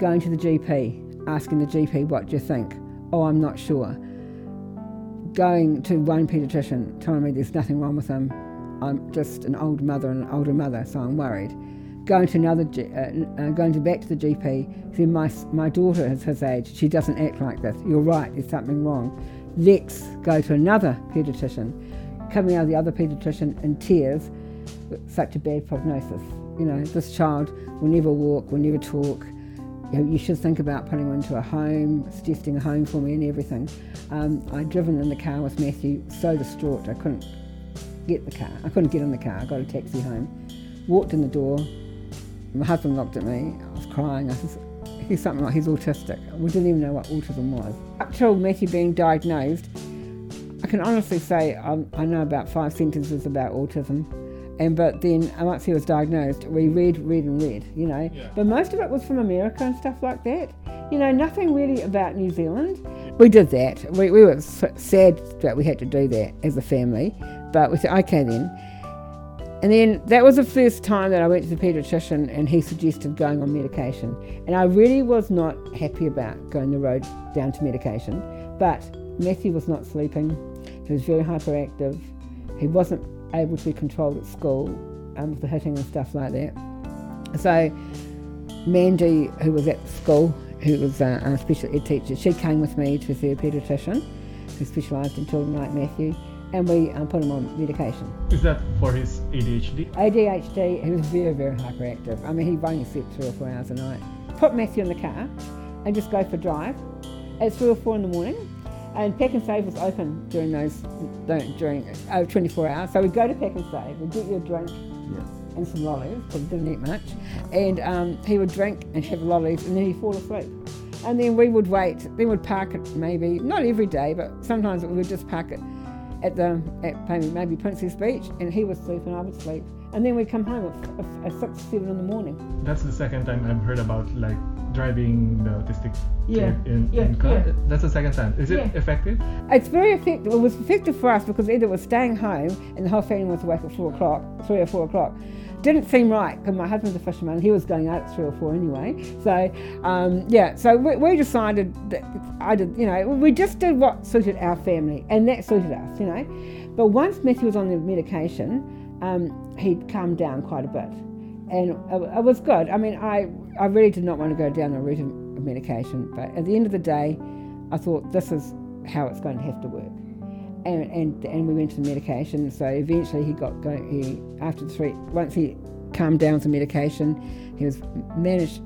going to the GP, asking the GP, what do you think? Oh, I'm not sure. Going to one paediatrician, telling me there's nothing wrong with him. I'm just an old mother and an older mother, so I'm worried. Going to another, uh, uh, going to back to the GP, saying my, my daughter is his age, she doesn't act like this. You're right, there's something wrong. Let's go to another paediatrician. Coming out of the other paediatrician in tears, such a bad prognosis. You know, this child will never walk, will never talk. You, know, you should think about putting him into a home, suggesting a home for me and everything. Um, I'd driven in the car with Matthew, so distraught I couldn't get the car. I couldn't get in the car. I got a taxi home. Walked in the door. My husband looked at me. I was crying. I said, he's something like he's autistic. We didn't even know what autism was. Up till Matthew being diagnosed, I can honestly say um, I know about five sentences about autism. And but then once he was diagnosed, we read, read, and read, you know. Yeah. But most of it was from America and stuff like that. You know, nothing really about New Zealand. We did that. We, we were sad that we had to do that as a family. But we said, okay then. And then that was the first time that I went to the paediatrician and he suggested going on medication. And I really was not happy about going the road down to medication. But Matthew was not sleeping, he was very hyperactive, he wasn't able to be controlled at school um, the hitting and stuff like that. So Mandy, who was at school, who was a, a special ed teacher, she came with me to see a paediatrician who specialised in children like Matthew, and we um, put him on medication. Is that for his ADHD? ADHD, he was very, very hyperactive. I mean, he only slept three or four hours a night. Put Matthew in the car and just go for a drive at three or four in the morning and Pak'nSave was open during those during uh, 24 hours. So we'd go to Pak'nSave, we'd get you a drink yes. and some lollies because he didn't eat much, and um, he would drink and have lollies, and then he'd fall asleep. And then we would wait. Then we'd park it maybe not every day, but sometimes we would just park it at the at maybe, maybe Princess Beach, and he would sleep and I would sleep. And then we'd come home at, at, six, seven in the morning. That's the second time I've heard about like driving the autistic yeah. in, yeah. in car. Yeah. That's the second time. Is it yeah. effective? It's very effective. It was effective for us because either was staying home and the whole family was awake at four o'clock, three or four o'clock. Didn't seem right because my husband's a fisherman. He was going out at three or four anyway. So um, yeah, so we, we, decided that I did. You know, we just did what suited our family, and that suited us. You know, but once Matthew was on the medication, um, he'd calmed down quite a bit and it was good. I mean, I, I really did not want to go down the route of medication, but at the end of the day, I thought this is how it's going to have to work. And, and, and we went to the medication. So eventually he got going. He after three once he calmed down with the medication, he was managed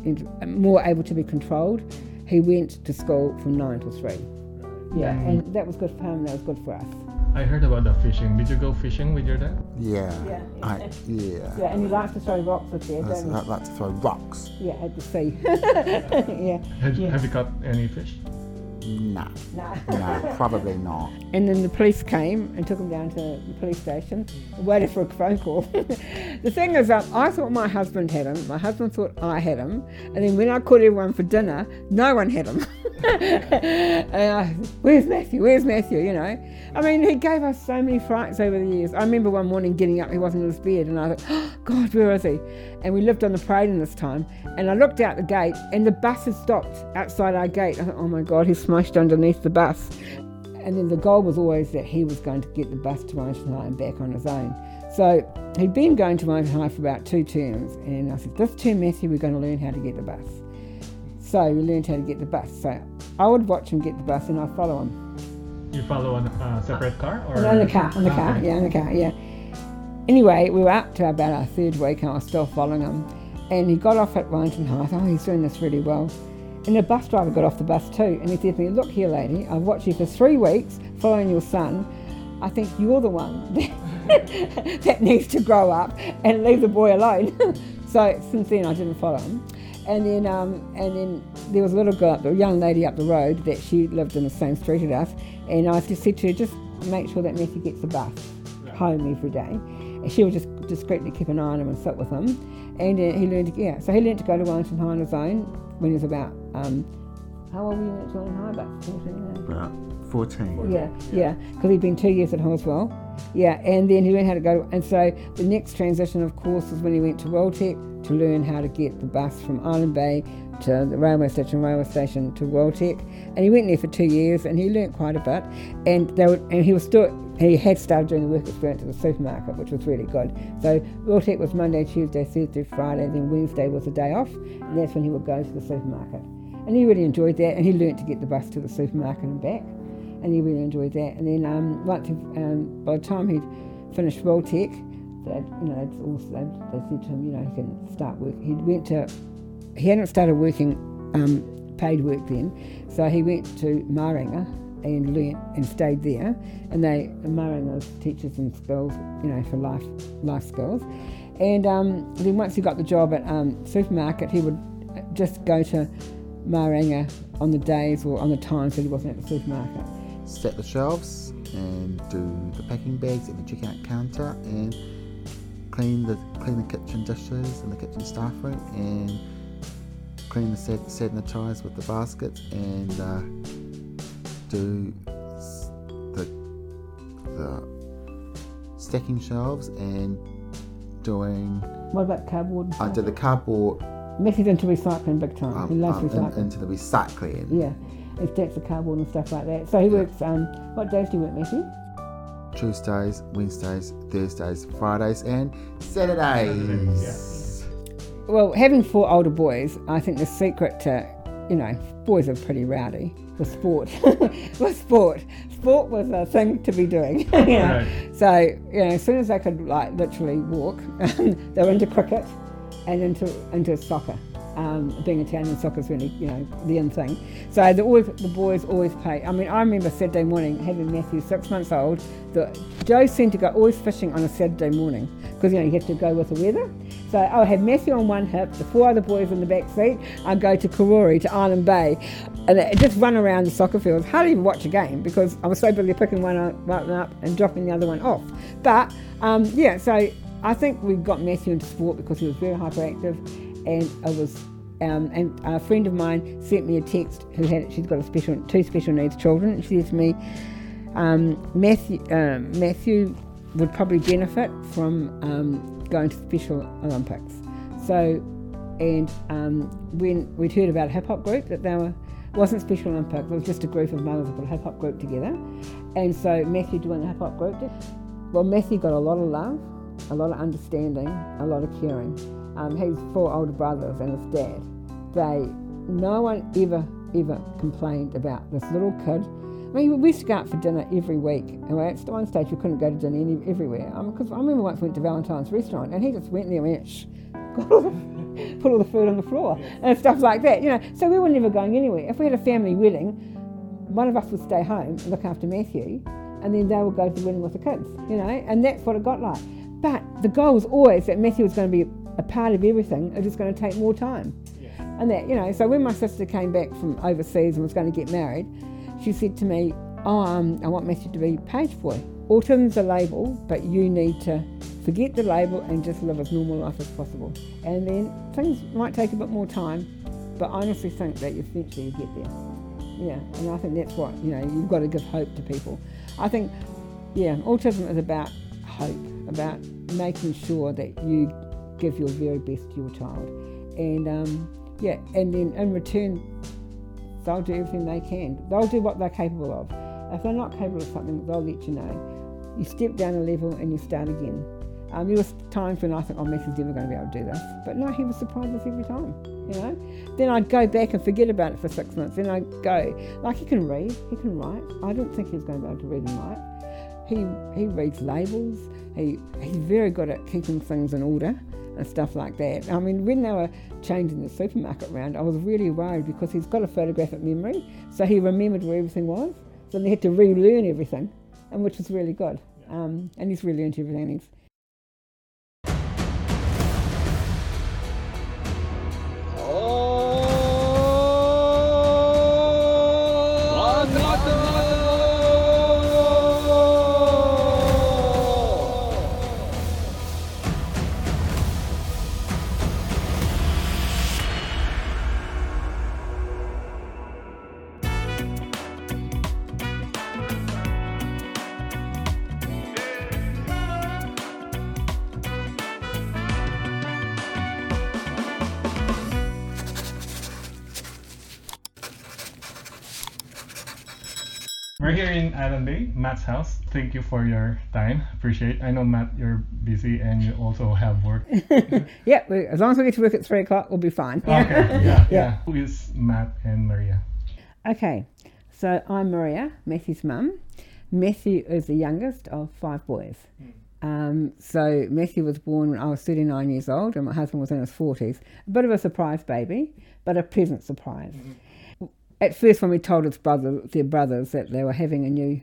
more able to be controlled. He went to school from nine to three. Yeah, mm. and that was good for him. That was good for us. I heard about the fishing. Did you go fishing with your dad? Yeah. Yeah. I, yeah. Yeah, and he likes to throw rocks with you, don't he? I like to throw rocks. Yeah, at the sea. yeah. Have, yeah. have you caught any fish? No. No. no, probably not. And then the police came and took him down to the police station, waited for a phone call. the thing is, um, I thought my husband had him, my husband thought I had him, and then when I called everyone for dinner, no one had him. and I, where's Matthew? Where's Matthew? You know. I mean, he gave us so many frights over the years. I remember one morning getting up, he wasn't in his bed, and I thought, oh, God, where is he? And we lived on the parade in this time, and I looked out the gate, and the bus had stopped outside our gate. I thought, oh my God, he's smashed underneath the bus. And then the goal was always that he was going to get the bus to Wellington High and back on his own. So he'd been going to Wellington High for about two terms, and I said, this term, Matthew, we're going to learn how to get the bus. So we learned how to get the bus. So I would watch him get the bus, and I'd follow him. You follow on a separate car or? On the car, on the oh, car, okay. yeah, on the car, yeah. Anyway, we were up to about our third week and I was still following him. And he got off at Wellington High. I thought, oh, he's doing this really well. And the bus driver got off the bus too. And he said to me, look here, lady, I've watched you for three weeks following your son. I think you're the one that needs to grow up and leave the boy alone. so since then, I didn't follow him. And then, um, and then there was a little girl, a young lady up the road that she lived in the same street as us, and I just said to her, just make sure that Matthew gets the bus home every day. And she would just discreetly keep an eye on him and sit with him. And uh, he learned, yeah, so he learned to go to Wellington High on his own when he was about um, How old were you when you joined high? About 14, eh? About 14. Yeah, yeah, because he'd been two years at Halswell. Yeah, and then he learned how to go. And so the next transition, of course, was when he went to WelTec to learn how to get the bus from Island Bay to the railway station, railway station to WelTec. And he went there for two years, and he learnt quite a bit. And they were, and he was still he had started doing the work experience at the supermarket, which was really good. So WelTec was Monday, Tuesday, Thursday, Friday, then Wednesday was a day off, and that's when he would go to the supermarket. And he really enjoyed that, and he learnt to get the bus to the supermarket and back and he really enjoyed that. And then um, once um, by the time he'd finished WelTec, that you know, it's also, they, they said to him, you know, he can start work. He went to, he hadn't started working um, paid work then, so he went to Maranga and learnt and stayed there. And they Maringa teaches him skills, you know, for life life skills. And um, then once he got the job at um, supermarket, he would just go to Maranga on the days or on the times that he wasn't at the supermarket set the shelves and do the packing bags at the checkout counter and clean the clean the kitchen dishes and the kitchen staff room and clean the set, sanitize with the baskets and uh, do the the stacking shelves and doing what about cardboard I did the cardboard Messy's into recycling big time. Um, he loves um, recycling. in, into the recycling. Yeah he stacks the cardboard and stuff like that. So he works. Um, what days do you work, Matthew? Tuesdays, Wednesdays, Thursdays, Fridays, and Saturdays. Well, having four older boys, I think the secret to, you know, boys are pretty rowdy for sport. for sport, sport was a thing to be doing. you know? right. So you know, as soon as they could like literally walk, they were into cricket and into into soccer um, being Italian soccer is really, you know, the in thing. So the, always, the boys always play. I mean, I remember Saturday morning having Matthew, six months old. The, Joe seemed to go always fishing on a Saturday morning because, you know, you have to go with the weather. So I'll have Matthew on one hip, the four other boys in the back seat. I'd go to Karori, to Island Bay, and just run around the soccer field. Hardly even watch a game because I was so busy picking one up, one up and dropping the other one off. But, um, yeah, so I think we got Matthew into sport because he was very hyperactive and it was um, and a friend of mine sent me a text who had she's got a special two special needs children. She says to me, um, Matthew um, Matthew would probably benefit from um, going to Special Olympics. So, and um, when we'd heard about a hip hop group that they were wasn't Special Olympics, it was just a group of mothers that put a hip hop group together. And so Matthew joined the hip hop group. Well, Matthew got a lot of love, a lot of understanding, a lot of caring. Um, four older brothers and his dad. They, no one ever, ever complained about this little kid. I mean, we used to go out for dinner every week, and at one stage we couldn't go to dinner any, everywhere. Because um, I remember once we went to Valentine's restaurant, and he just went there and went, Shh, got all the, put all the food on the floor and stuff like that. You know, so we were never going anywhere. If we had a family wedding, one of us would stay home and look after Matthew, and then they would go to the wedding with the kids. You know, and that's what it got like. But the goal was always that Matthew was going to be a part of everything. It just going to take more time. Yeah. And that, you know, so when my sister came back from overseas and was going to get married, she said to me, Oh, um, I want Matthew to be page boy. Autism's a label, but you need to forget the label and just live as normal life as possible. And then things might take a bit more time, but I honestly think that eventually you get there. Yeah, and I think that's what, you know, you've got to give hope to people. I think, yeah, autism is about hope, about making sure that you give your very best to your child. And um, yeah, and then in return, they'll do everything they can. They'll do what they're capable of. If they're not capable of something, they'll let you know. You step down a level and you start again. Um, there was times when I thought, oh, Messy's never going to be able to do this. But no, he was surprised us every time, you know. Then I'd go back and forget about it for six months. Then I'd go, like he can read, he can write. I didn't think he was going to be able to read and write. He, he reads labels. He, he's very good at keeping things in order and stuff like that. I mean, when they were changing the supermarket round, I was really worried because he's got a photographic memory, so he remembered where everything was. So they had to relearn everything, and which was really good. Um, and he's relearned everything. He's, in Island Bay, Matt's house. Thank you for your time. Appreciate. I know Matt, you're busy and you also have work. Yeah, we, as long as we get to work at three o'clock, we'll be fine. Okay. Yeah. Yeah. Who is Matt and Maria? Okay, so I'm Maria, Matthew's mum. Matthew is the youngest of five boys. Um, so Matthew was born when I was 39 years old, and my husband was in his 40s. A bit of a surprise baby, but a pleasant surprise. At first, when we told his brother, their brothers that they were having a new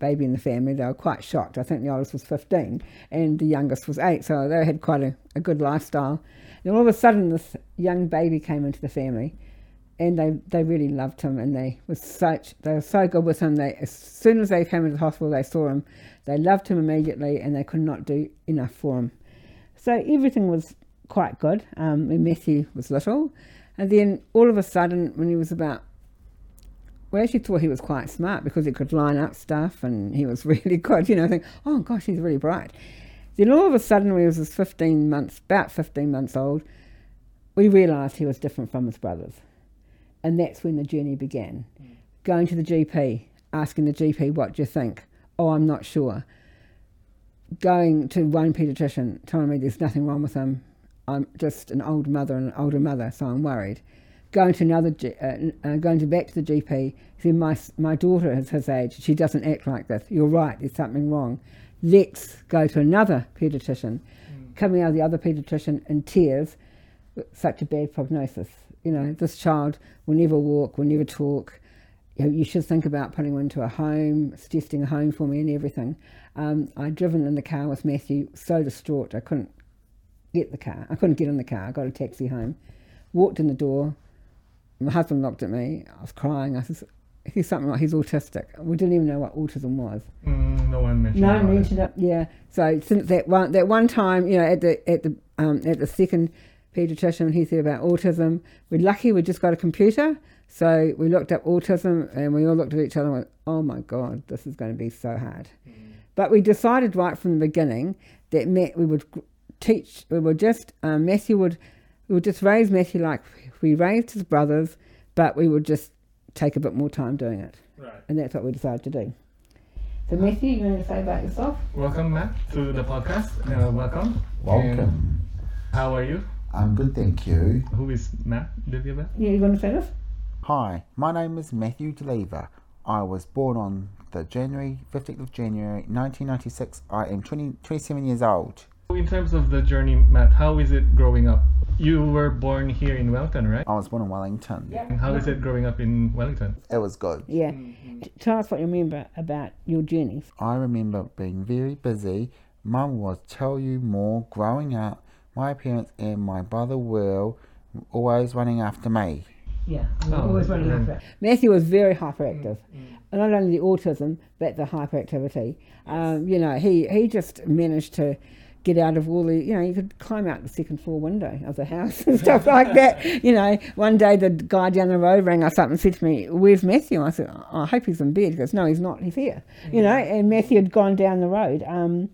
baby in the family, they were quite shocked. I think the oldest was 15, and the youngest was eight, so they had quite a, a good lifestyle. And all of a sudden, this young baby came into the family, and they, they really loved him and they was such they were so good with him they as soon as they came into the hospital they saw him they loved him immediately and they could not do enough for him so everything was quite good um, when Matthew was little and then all of a sudden when he was about we actually thought he was quite smart because he could line up stuff and he was really good you know think oh gosh he's really bright then all of a sudden when he was 15 months about 15 months old we realised he was different from his brothers and that's when the journey began. Mm. Going to the GP, asking the GP, what do you think? Oh, I'm not sure. Going to one paediatrician, telling me there's nothing wrong with him. I'm just an old mother and an older mother, so I'm worried. Going to another, G- uh, uh, going to back to the GP, saying my my daughter is his age. She doesn't act like this. You're right. There's something wrong. Let's go to another paediatrician. Coming out of the other paediatrician in tears, such a bad prognosis. You know, this child will never walk, will never talk. You, know, you should think about putting him into a home, suggesting a home for me and everything. Um, I'd driven in the car with Matthew, so distraught I couldn't get the car. I couldn't get in the car. I got a taxi home. Walked in the door. My husband looked at me. I was crying. I said, he's something like he's autistic. We didn't even know what autism was. Mm, no one mentioned. No one mentioned it. Yeah. So since that one that one time, you know, at the at the um, at the second paediatrician, he said about autism. We're lucky we just got a computer, so we looked up autism, and we all looked at each other and went, "Oh my God, this is going to be so hard." But we decided right from the beginning that Matt, we would teach. We would just um, Matthew would we would just raise Matthew like we raised his brothers, but we would just take a bit more time doing it, Right. and that's what we decided to do. So Matthew, you want to say about yourself? Welcome, Matt, to the podcast. Uh, welcome. Welcome. And how are you? I'm good, thank you. Who is Matt? Divya? Yeah, you want to say this? Hi, my name is Matthew Dileva. I was born on the January 15th of January 1996. I am 20, 27 years old. In terms of the journey, Matt, how is it growing up? You were born here in Wellington, right? I was born in Wellington. Yeah. And was it growing up in Wellington? It was good. Yeah. T- Tell us what you remember about your journeys. I remember being very busy. Mum was tell you more growing up. My parents and my brother Will were always running after me. Yeah, Oh, always running brilliant. after it. Matthew was very hyperactive. And not only the autism, but the hyperactivity. Um, you know, he, he just managed to get out of all the, you know, you could climb out the second floor window of the house and stuff like that. You know, one day the guy down the road rang us up and said to me, Where's Matthew? I said, "Oh, I hope he's in bed. He goes, No, he's not. He's here. You know, and Matthew had gone down the road. Um,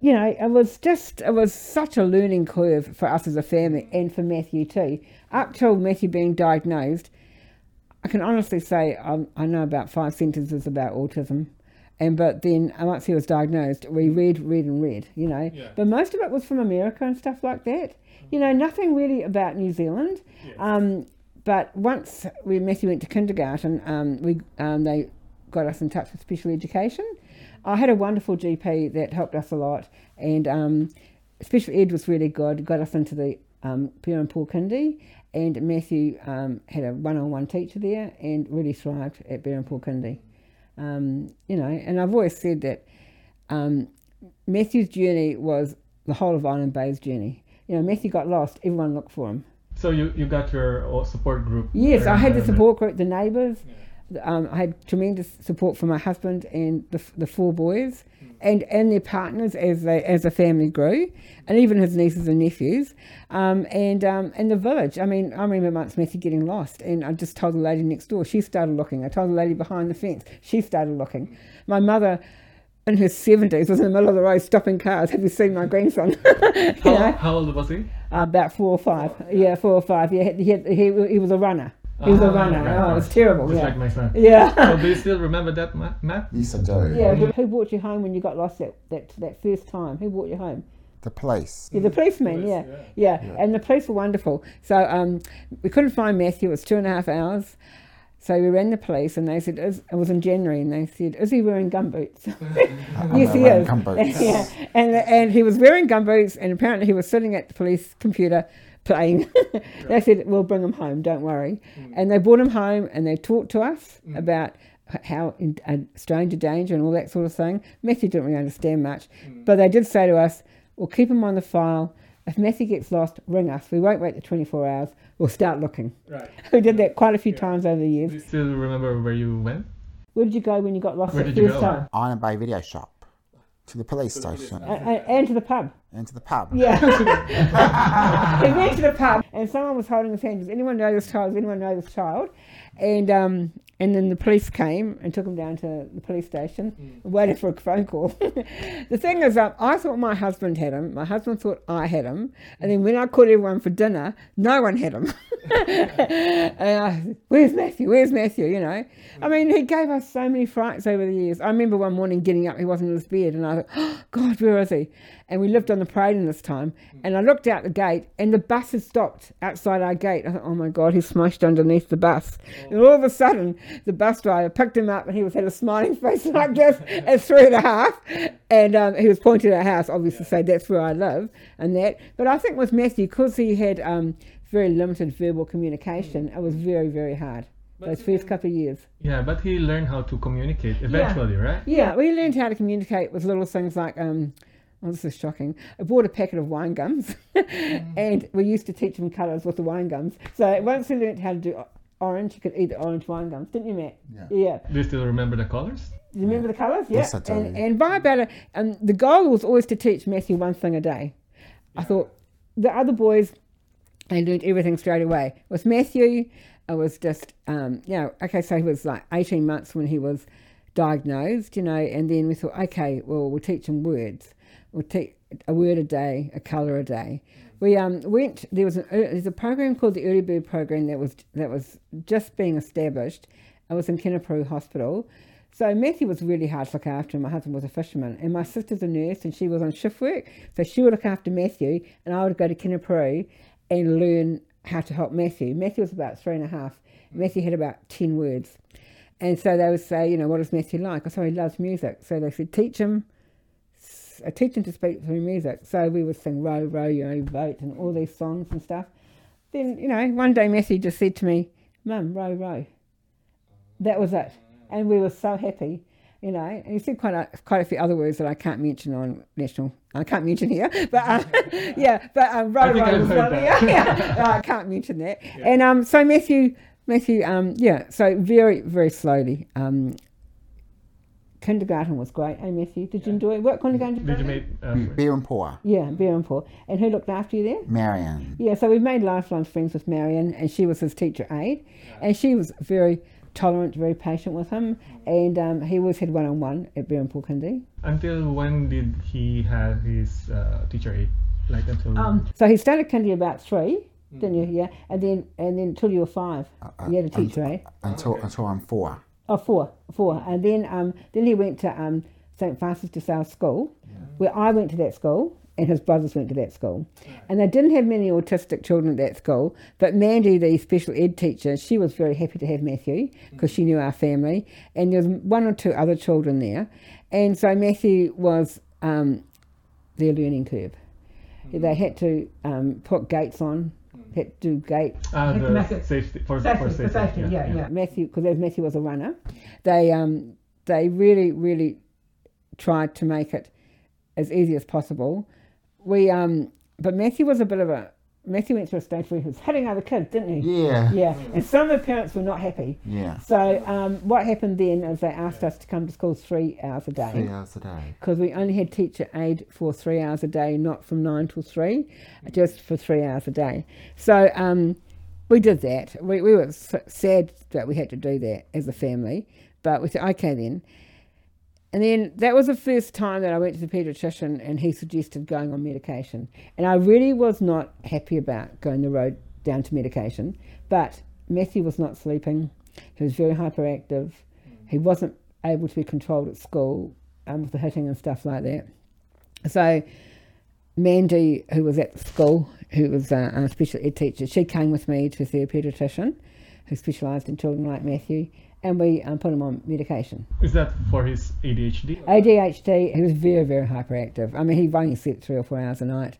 you know, it was just, it was such a learning curve for us as a family and for Matthew too. Up till Matthew being diagnosed, I can honestly say um, I know about five sentences about autism. And but then once he was diagnosed, we read, read, and read, you know. Yeah. But most of it was from America and stuff like that. You know, nothing really about New Zealand. Um, but once we Matthew went to kindergarten, um, we um, they got us in touch with special education. I had a wonderful GP that helped us a lot, and um, special ed was really good. Got us into the um, Berhampore Kindy, and Matthew um, had a one-on-one teacher there, and really thrived at Berhampore Kindy. Um, you know, and I've always said that um, Matthew's journey was the whole of Island Bay's journey. You know, Matthew got lost, everyone looked for him. So you, you got your uh, support group. Yes, I had the support group, the neighbours. Um, I had tremendous support from my husband and the, the four boys, and, and their partners as they as the family grew, and even his nieces and nephews, um, and um, and the village. I mean, I remember once Matthew getting lost, and I just told the lady next door. She started looking. I told the lady behind the fence. She started looking. My mother. In her seventies, was in the middle of the road stopping cars. Have you seen my grandson? How, how old was he? uh, about four or five. Yeah, four or five. Yeah, he, had, he, he was a runner. He was a runner. right, oh, right. it was terrible. Just yeah. like my son. yeah. So do you still remember that, Ma- Matt? Yes, I do. Yeah, who brought you home when you got lost that, that, that first time? Who brought you home? The police. Yeah, the policeman, yeah. Police, yeah. yeah. And the police were wonderful. So um, we couldn't find Matthew, it was two and a half hours. So we ran the police and they said, is, it was in January, and they said, is he wearing gumboots? yes, he is. gumboots. yeah. And, and he was wearing gumboots and apparently he was sitting at the police computer playing. they said, we'll bring them home, don't worry. Mm. And they brought them home and they talked to us mm. about how in, uh, stranger danger and all that sort of thing. Matthew didn't really understand much, mm. but they did say to us, we'll keep him on the file. If Matthew gets lost, ring us. We won't wait the 24 hours. We'll start looking. Right. We did that quite a few times over the Do years. you still remember where you went? Where did you go when you got lost Where the did you go? time? Iron Bay Video Shop. To the police station. And, and, and to the pub. And to the pub. Yeah. he went to the pub and someone was holding his hand. Does anyone know this child? Does anyone know this child? And um, and then the police came and took him down to the police station, waited for a phone call. the thing is, um, I thought my husband had him. My husband thought I had him. And then when I called everyone for dinner, no one had him. and I, said, Where's Matthew? Where's Matthew? You know, I mean, he gave us so many frights over the years. I remember one morning getting up, he wasn't in his bed, and I thought, oh, God, where is he? And we lived on the parade in this time, and I looked out the gate, and the bus had stopped outside our gate. I thought, oh my God, he's smashed underneath the bus. And all of a sudden, the bus driver picked him up, and he was had a smiling face like this at three and a half, and um, he was pointing at our house, obviously, to say that's where I live, and that. But I think with Matthew, because he had um, very limited verbal communication, it was very, very hard. Those first couple of years. Yeah, but he learned how to communicate eventually, right? Yeah, we learned how to communicate with little things like, um, oh, this is shocking. I bought a packet of wine gums, and we used to teach him colours with the wine gums. So once he learned how to do orange, he could eat the orange wine gums, didn't you, Matt? Yeah. Yeah. Do you still remember the colors? Do you remember the colours? Yeah. Yes, I do. And, and by about it, um, the goal was always to teach Matthew one thing a day. I thought the other boys, they learned everything straight away. With Matthew, it was just, um, you know, okay, so he was like 18 months when he was diagnosed, you know, and then we thought, okay, well, we'll teach him words. We'll teach a word a day, a colour a day. We um, went. There was an, there's a program called the Early Bird Program that was that was just being established. It was in Kenepuru Hospital. So Matthew was really hard to look after. My husband was a fisherman, and my sister's a nurse, and she was on shift work. So she would look after Matthew, and I would go to Kenepuru and learn how to help Matthew. Matthew was about three and a half. Matthew had about ten words, and so they would say, you know, what is Matthew like? I said he loves music. So they said, teach him I teach him to speak through music. So we would sing Row, Row, Yo, Vote and all these songs and stuff. Then, you know, one day Matthew just said to me, Mum, row, row. That was it. And we were so happy, you know. And he said quite a, quite a few other words that I can't mention on national, I can't mention here. But um, yeah, but um, row, row was heard one. that. Yeah, yeah. I can't mention that. And um, so Matthew, Matthew, um, yeah, so very, very slowly. Um, kindergarten was great. Hey, Matthew, did you enjoy it? What kindergarten Did you go to? make uh, Mm, Berhampore. Yeah, very important. And who looked after you there? Marion. Yeah, so we've made lifelong friends with Marion, and she was his teacher aide, and she was very tolerant, very patient with him, and um, he always had one on one at Berhampore Kindy. Until when did he have his uh, teacher aid? Like until Um, so he started Kindy about three, didn't you? Yeah, and then and then until you were five, uh, you had a teacher aide. Until until I'm four. Oh, four, four, and then um, then he went to um, St Francis de Sales School, where I went to that school, and his brothers went to that school, and they didn't have many autistic children at that school. But Mandy, the special ed teacher, she was very happy to have Matthew because she knew our family, and there was one or two other children there, and so Matthew was um, their learning curve. They had to um, put gates on, had to do gate uh, Make- the make it- safety for, Safety, for for safety. safety, yeah, yeah. Matthew, because Matthew was a runner, they um, they really, really tried to make it as easy as possible. We um, but Matthew was a bit of a Matthew went through a stage where he was hitting other kids, didn't he? Yeah. Yeah, and some of the parents were not happy. Yeah. So um, what happened then is they asked us to come to school three hours a day Three hours a day. because we only had teacher aid for three hours a day, not from nine till three, just for three hours a day. So um, we did that. We, we were sad that we had to do that as a family, but we said, okay then. And then that was the first time that I went to the paediatrician and he suggested going on medication. And I really was not happy about going the road down to medication, but Matthew was not sleeping. He was very hyperactive. He wasn't able to be controlled at school um, with the hitting and stuff like that. So Mandy, who was at the school, who was a, a special ed teacher, she came with me to see a paediatrician who specialised in children like Matthew, and we um, put him on medication. Is that for his ADHD? ADHD, he was very, very hyperactive. I mean, he only slept three or four hours a night.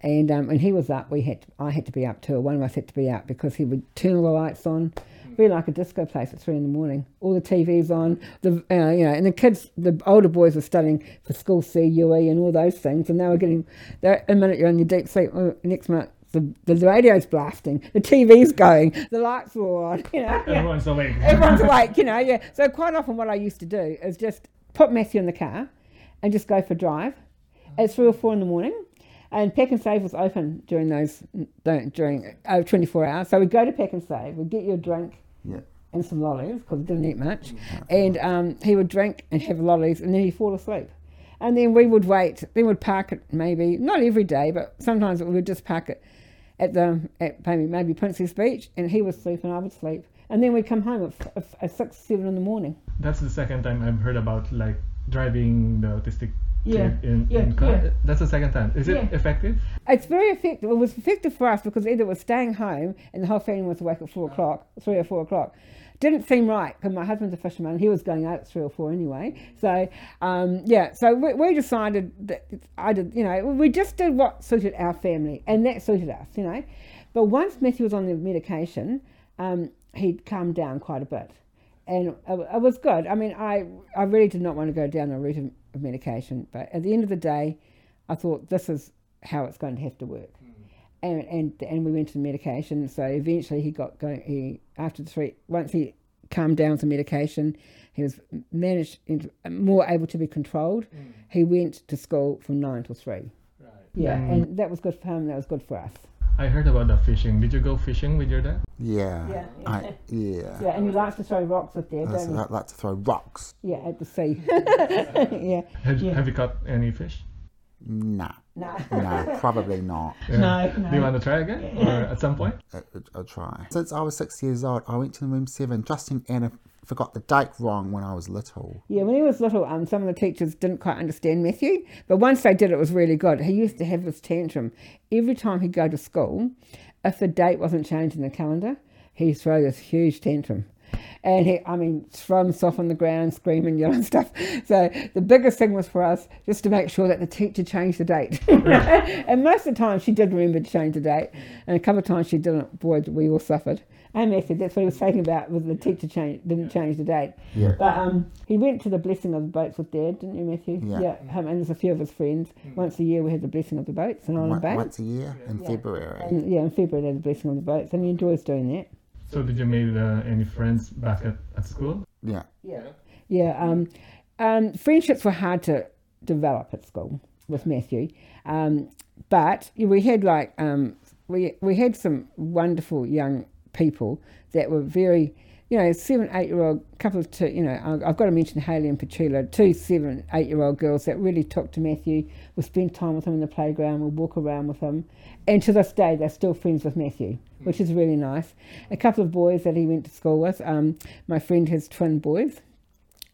And um, when he was up, we had to, I had to be up too, one of us had to be up because he would turn all the lights on, really like a disco place at three in the morning. All the TVs on, the uh, you know, and the kids, the older boys were studying for school CUE and all those things, and they were getting, they're, a minute you're in your deep sleep, oh, next minute the, the radio's blasting, the TV's going, the lights are on, you know. yeah. Everyone's awake. Everyone's awake, you know, yeah. So quite often what I used to do is just put Matthew in the car and just go for a drive at three or four in the morning. And Pak'nSave was open during those during uh, 24 hours. So we'd go to Pak'nSave, we'd get you a drink Yeah. and some lollies because he didn't eat much. And um, he would drink and have lollies and then he'd fall asleep. And then we would wait. Then we'd park it maybe, not every day, but sometimes we would just park it at the at maybe, maybe Princess Beach and he would sleep and I would sleep. And then we'd come home at, f- at six, seven in the morning. That's the second time I've heard about like driving the autistic Yeah, kid in, yeah, in car. yeah. That's the second time. Is it Yeah. effective? It's very effective. It was effective for us because either it was staying home and the whole family was awake at four o'clock, three or four o'clock. Didn't seem right because my husband's a fisherman. He was going out at three or four anyway. So um, yeah, so we, we decided that I did. You know, we just did what suited our family, and that suited us. You know, but once Matthew was on the medication, um, he'd calmed down quite a bit, and it, was good. I mean, I I really did not want to go down the route of medication, but at the end of the day, I thought this is how it's going to have to work. And, and and we went to the medication. So eventually he got going. He after the three once he calmed down with the medication, he was managed into, more able to be controlled. Mm. He went to school from nine till three. Right. Yeah, mm. and that was good for him. That was good for us. I heard about the fishing. Did you go fishing with your dad? Yeah. Yeah, yeah. I, yeah. Yeah, and he likes to throw rocks with Dad, I don't like, like to throw rocks. Yeah, at the sea. yeah. Have, Yeah. have you caught any fish? Nah. No. No, probably not. No, no. Do you want to try again, or at some point? I, I'll try. Since I was six years old, I went to room seven. Justin Anna forgot the date wrong when I was little. Yeah, when he was little, um, some of the teachers didn't quite understand Matthew, but once they did, it was really good. He used to have this tantrum every time he'd go to school. If the date wasn't changed in the calendar, he'd throw this huge tantrum. And he, I mean, throw himself on the ground, screaming, yelling and stuff. So the biggest thing was for us just to make sure that the teacher changed the date. and most of the time she did remember to change the date, and a couple of times she didn't. Boy, we all suffered. And Matthew, that's what he was talking about, was the teacher change, didn't change the date. Yeah. But um, he went to the blessing of the boats with Dad, didn't you, Matthew? Yeah. him and there's a few of his friends. Once a year we had the blessing of the boats and on One- the boat. once a year in February. And yeah, in February they had the blessing of the boats, and he enjoys doing that. So did you make uh, any friends back at, at school? Yeah. Yeah. Yeah. Um, um, friendships were hard to develop at school with Matthew, um, but we had like um, we we had some wonderful young people that were very. You know, seven, eight year old couple of two, you know, I- I've got to mention Haley and Petula, two seven, eight year old girls that really talked to Matthew, would spend time with him in the playground, would walk around with him. And to this day, they're still friends with Matthew, which is really nice. A couple of boys that he went to school with, um, my friend has twin boys,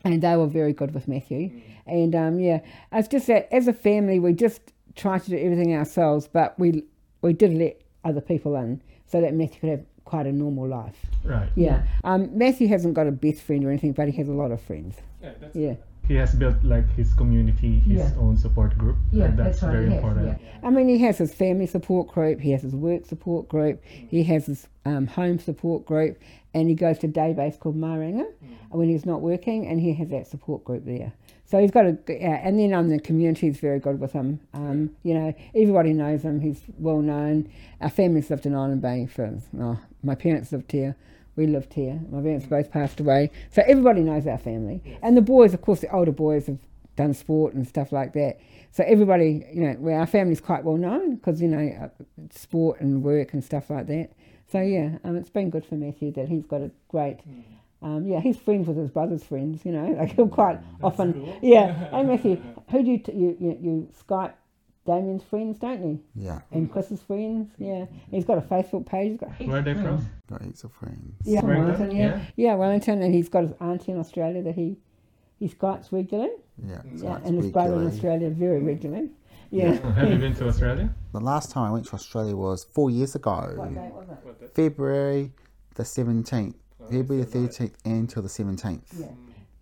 and they were very good with Matthew. And um, yeah, it's just that as a family, we just try to do everything ourselves, but we we did let other people in so that Matthew could have quite a normal life. Right. Yeah, um, Matthew hasn't got a best friend or anything, but he has a lot of friends. Yeah, He has built like his community, his Yeah. own support group. yeah, and that's, that's right. very he has, important. yeah. I mean, he has his family support group, he has his work support group, he has his um, home support group, and he goes to a day base called Maranga when he's not working, and he has that support group there. So he's got a, yeah, and then um, the community is very good with him. Um, you know, everybody knows him. He's well known. Our family's lived in Island Bay for, oh, my parents lived here. We lived here. My parents both passed away. So everybody knows our family. And the boys, of course, the older boys have done sport and stuff like that. So everybody, you know, well, our family's quite well known because, you know, uh, sport and work and stuff like that. So yeah, um, it's been good for Matthew that he's got a great. Um, yeah, he's friends with his brother's friends. You know, like he'll quite often. Yeah, hey Matthew, who do you, t- you you you Skype Damien's friends, don't you? Yeah, And Chris's friends, yeah. He's got a Facebook page. He's got Where are they from? got heaps of friends. Yeah, Wellington, Wellington, yeah. yeah. yeah. Wellington, and he's got his auntie in Australia that he he Skypes regularly. Yeah, so Yeah, and his brother in. Australia very regularly. Yeah. Have you been to Australia? The last time I went to Australia was four years ago, What date was it? February the 17th, February the 13th until the 17th. Yeah.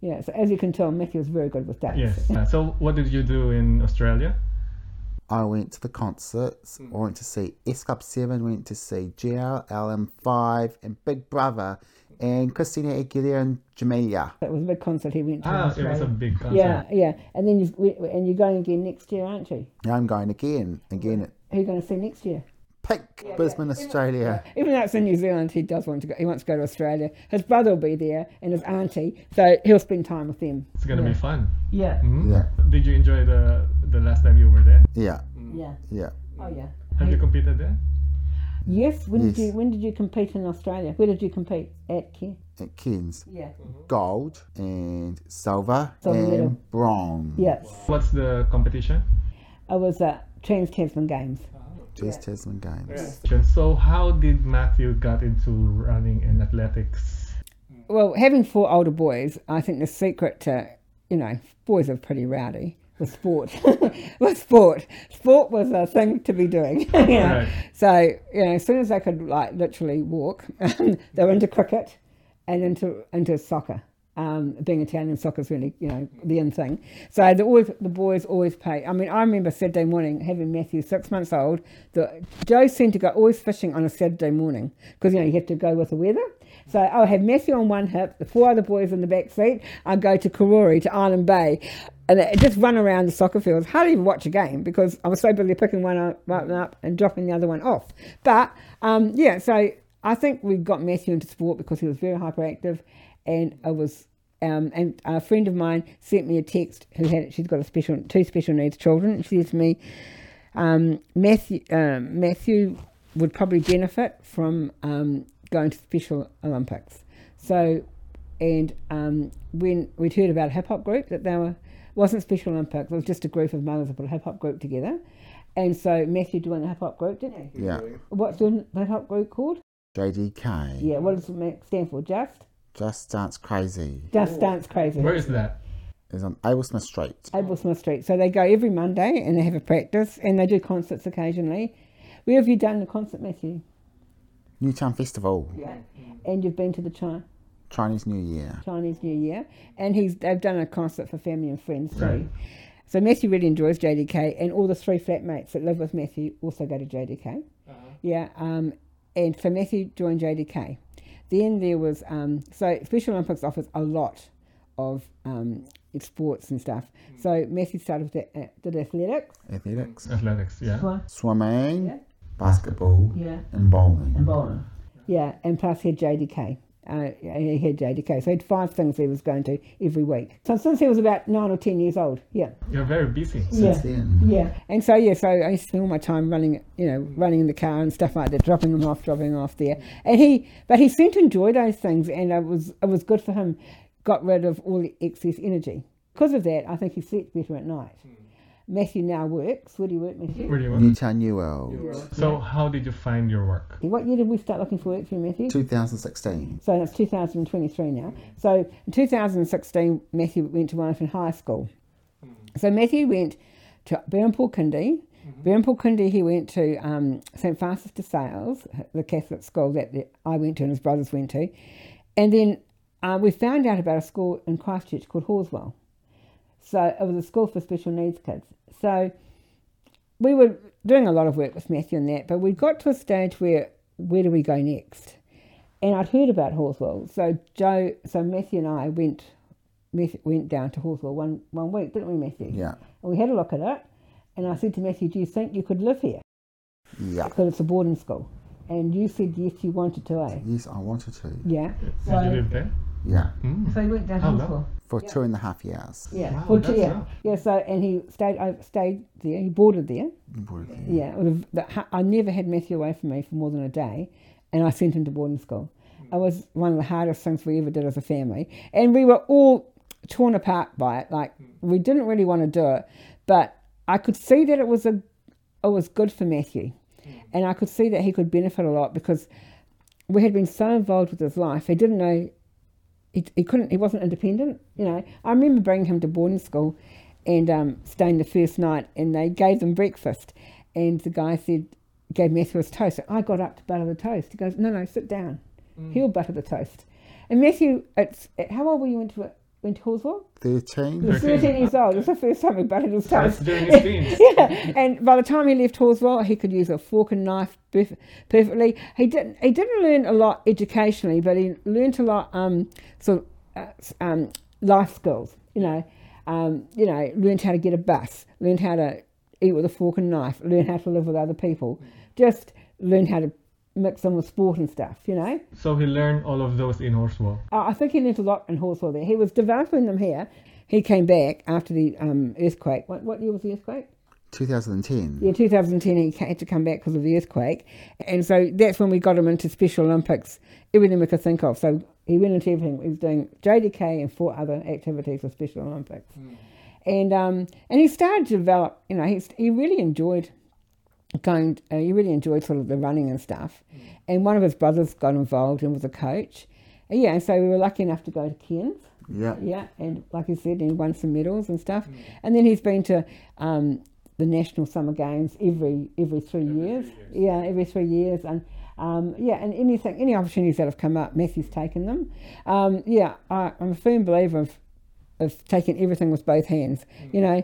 Yeah, so as you can tell, Matthew was very good with dates. Yes. Uh, so what did you do in Australia? I went to the concerts. I went to see S Club 7, went to see GL, LM5, and Big Brother, and Christina Aguilera and Jamelia. It was a big concert he went to. in Ah, it was a big concert. Yeah, yeah. And then you and you're going again next year, aren't you? Now I'm going again, again Who are you going to see next year? Pink, Brisbane, Australia. Even though it's in New Zealand, he does want to go. He wants to go to Australia. His brother will be there and his auntie, so he'll spend time with them. It's gonna Yeah. be fun. Yeah, Mhm. Yeah, Did you enjoy the the last time you were there? yeah, mm. yeah. yeah. Oh yeah. Have you competed there? Yes. When did you When did you compete in Australia? Where did you compete? At Care. At Cairns, Yeah. Mm-hmm. gold and silver Silver and medal. bronze. Yes. What's the competition? I was at Trans Tasman Games. Ah. Just Tasman Games. So how did Matthew got into running and athletics? Well, having four older boys, I think the secret to, you know, boys are pretty rowdy with sport. with sport, sport was a thing to be doing. you know. Right. So you know, as soon as they could like literally walk, they were into cricket and into into soccer. Um, being Italian, soccer is really you know the in thing. So the always the boys always pay. I mean, I remember Saturday morning having Matthew six months old. The Joe seemed to go always fishing on a Saturday morning because you know you have to go with the weather. So I'll have Matthew on one hip, the four other boys in the back seat. I'll go to Karori, to Island Bay, and just run around the soccer fields. Hardly even watch a game because I was so busy picking one up, one up and dropping the other one off. But um, yeah, so I think we got Matthew into sport because he was very hyperactive, and I was. Um, and a friend of mine sent me a text who had she's got a special two special needs children. She says to me, um, Matthew um, Matthew would probably benefit from um, going to Special Olympics. So, and um, when we'd heard about a hip hop group that they were wasn't Special Olympics, it was just a group of mothers that put a hip hop group together. And so Matthew joined the hip hop group, didn't he? Yeah, What's the hip hop group called? JDK. Yeah, what does it stand for? Just Just Dance Crazy. Just Dance Crazy. Where is that? Is on Abel Smith Street. Abel Smith Street. So they go every Monday and they have a practice and they do concerts occasionally. Where have you done the concert, Matthew? Newtown Festival. Yeah. And you've been to the Chi- Chinese New Year. Chinese New Year, and he's they've done a concert for family and friends too. Right. So Matthew really enjoys JDK, and all the three flatmates that live with Matthew also go to JDK. Yeah, um, and so Matthew joined JDK. Then there was um, so Special Olympics offers a lot of um, sports and stuff. So Matthew started with the, uh, did athletics. Athletics. Athletics, yeah. Swimming. Yeah. Basketball. Yeah. And bowling. and bowling. Yeah, and plus he had JDK. Uh, he had JDK. So he had five things he was going to every week. So since he was about nine or ten years old, yeah. You're very busy. Yeah. Since then. Yeah, and so yeah, so I spend all my time running, you know, running in the car and stuff like that, dropping them off, dropping them off there. And he, but he seemed to enjoy those things, and it was it was good for him. Got rid of all the excess energy. Because of that, I think he slept better at night. Matthew now works. Where do you work, Matthew? Where do you work? Newtown New World. So how did you find your work? What year did we start looking for work for you, Matthew? 2016. So that's 2023 now. So in 2016, Matthew went to Wellington High School. So Matthew went to Berhampore Kindy. Berhampore Kindy, he went to um, St Francis de Sales, the Catholic school that the, I went to and his brothers went to. And then uh, we found out about a school in Christchurch called Halswell. So it was a school for special needs kids. So we were doing a lot of work with Matthew and that, but we got to a stage where where do we go next? And I'd heard about Halswell, so Joe, so Matthew and I went Matthew went down to Halswell one one week, didn't we, Matthew? Yeah. And we had a look at it, and I said to Matthew, "Do you think you could live here? Yeah. Because it's a boarding school." And you said yes, you wanted to, eh? Yes, I wanted to. Yeah. Did So, you live there? Yeah. Mm. so he went down to How? Halswell. For two and a half years. Yeah, Wow, for two, that's yeah, enough. yeah. So and he stayed. I stayed there. He boarded there. Yeah, it was a- the- I never had Matthew away from me for more than a day, and I sent him to boarding school. It was one of the hardest things we ever did as a family, and we were all torn apart by it. Like we didn't really want to do it, but I could see that it was a it was good for Matthew, and I could see that he could benefit a lot because we had been so involved with his life. He didn't know. He, he couldn't. He wasn't independent. You know. I remember bringing him to boarding school, and um, staying the first night, and they gave them breakfast, and the guy said, gave Matthew his toast. so I got up to butter the toast. He goes, no, no, sit down. He'll butter the toast. And Matthew, it's how old were you went to went to Halswell? 13. He was 13 years old. It was the first time he buttered his That's toast. during his yeah, and by the time he left Halswell, he could use a fork and knife perf- perfectly. He didn't. He didn't learn a lot educationally, but he learned a lot um, sort of uh, um, life skills. You know, um, you know, learned how to get a bus, learned how to eat with a fork and knife, learn how to live with other people, just learn how to mix in with sport and stuff. You know. So he learned all of those in Halswell. Uh, I think he learnt a lot in Halswell there. He was developing them here. He came back after the um, earthquake. What, what year was the earthquake? 2010. Yeah, 2010 he had to come back because of the earthquake. And so that's when we got him into Special Olympics, everything we could think of. So he went into everything. He was doing JDK and four other activities with Special Olympics. And um, and he started to develop, you know, he's, he really enjoyed going, uh, he really enjoyed sort of the running and stuff. And one of his brothers got involved and was a coach. And yeah, and so we were lucky enough to go to Cairns. Yeah. Yeah, and like you said, he won some medals and stuff. And then he's been to um, the National Summer Games every every three years. Yeah, every three years, and um, yeah, and anything, any opportunities that have come up, Matthew's taken them. Um, yeah, I, I'm a firm believer of of taking everything with both hands. You know,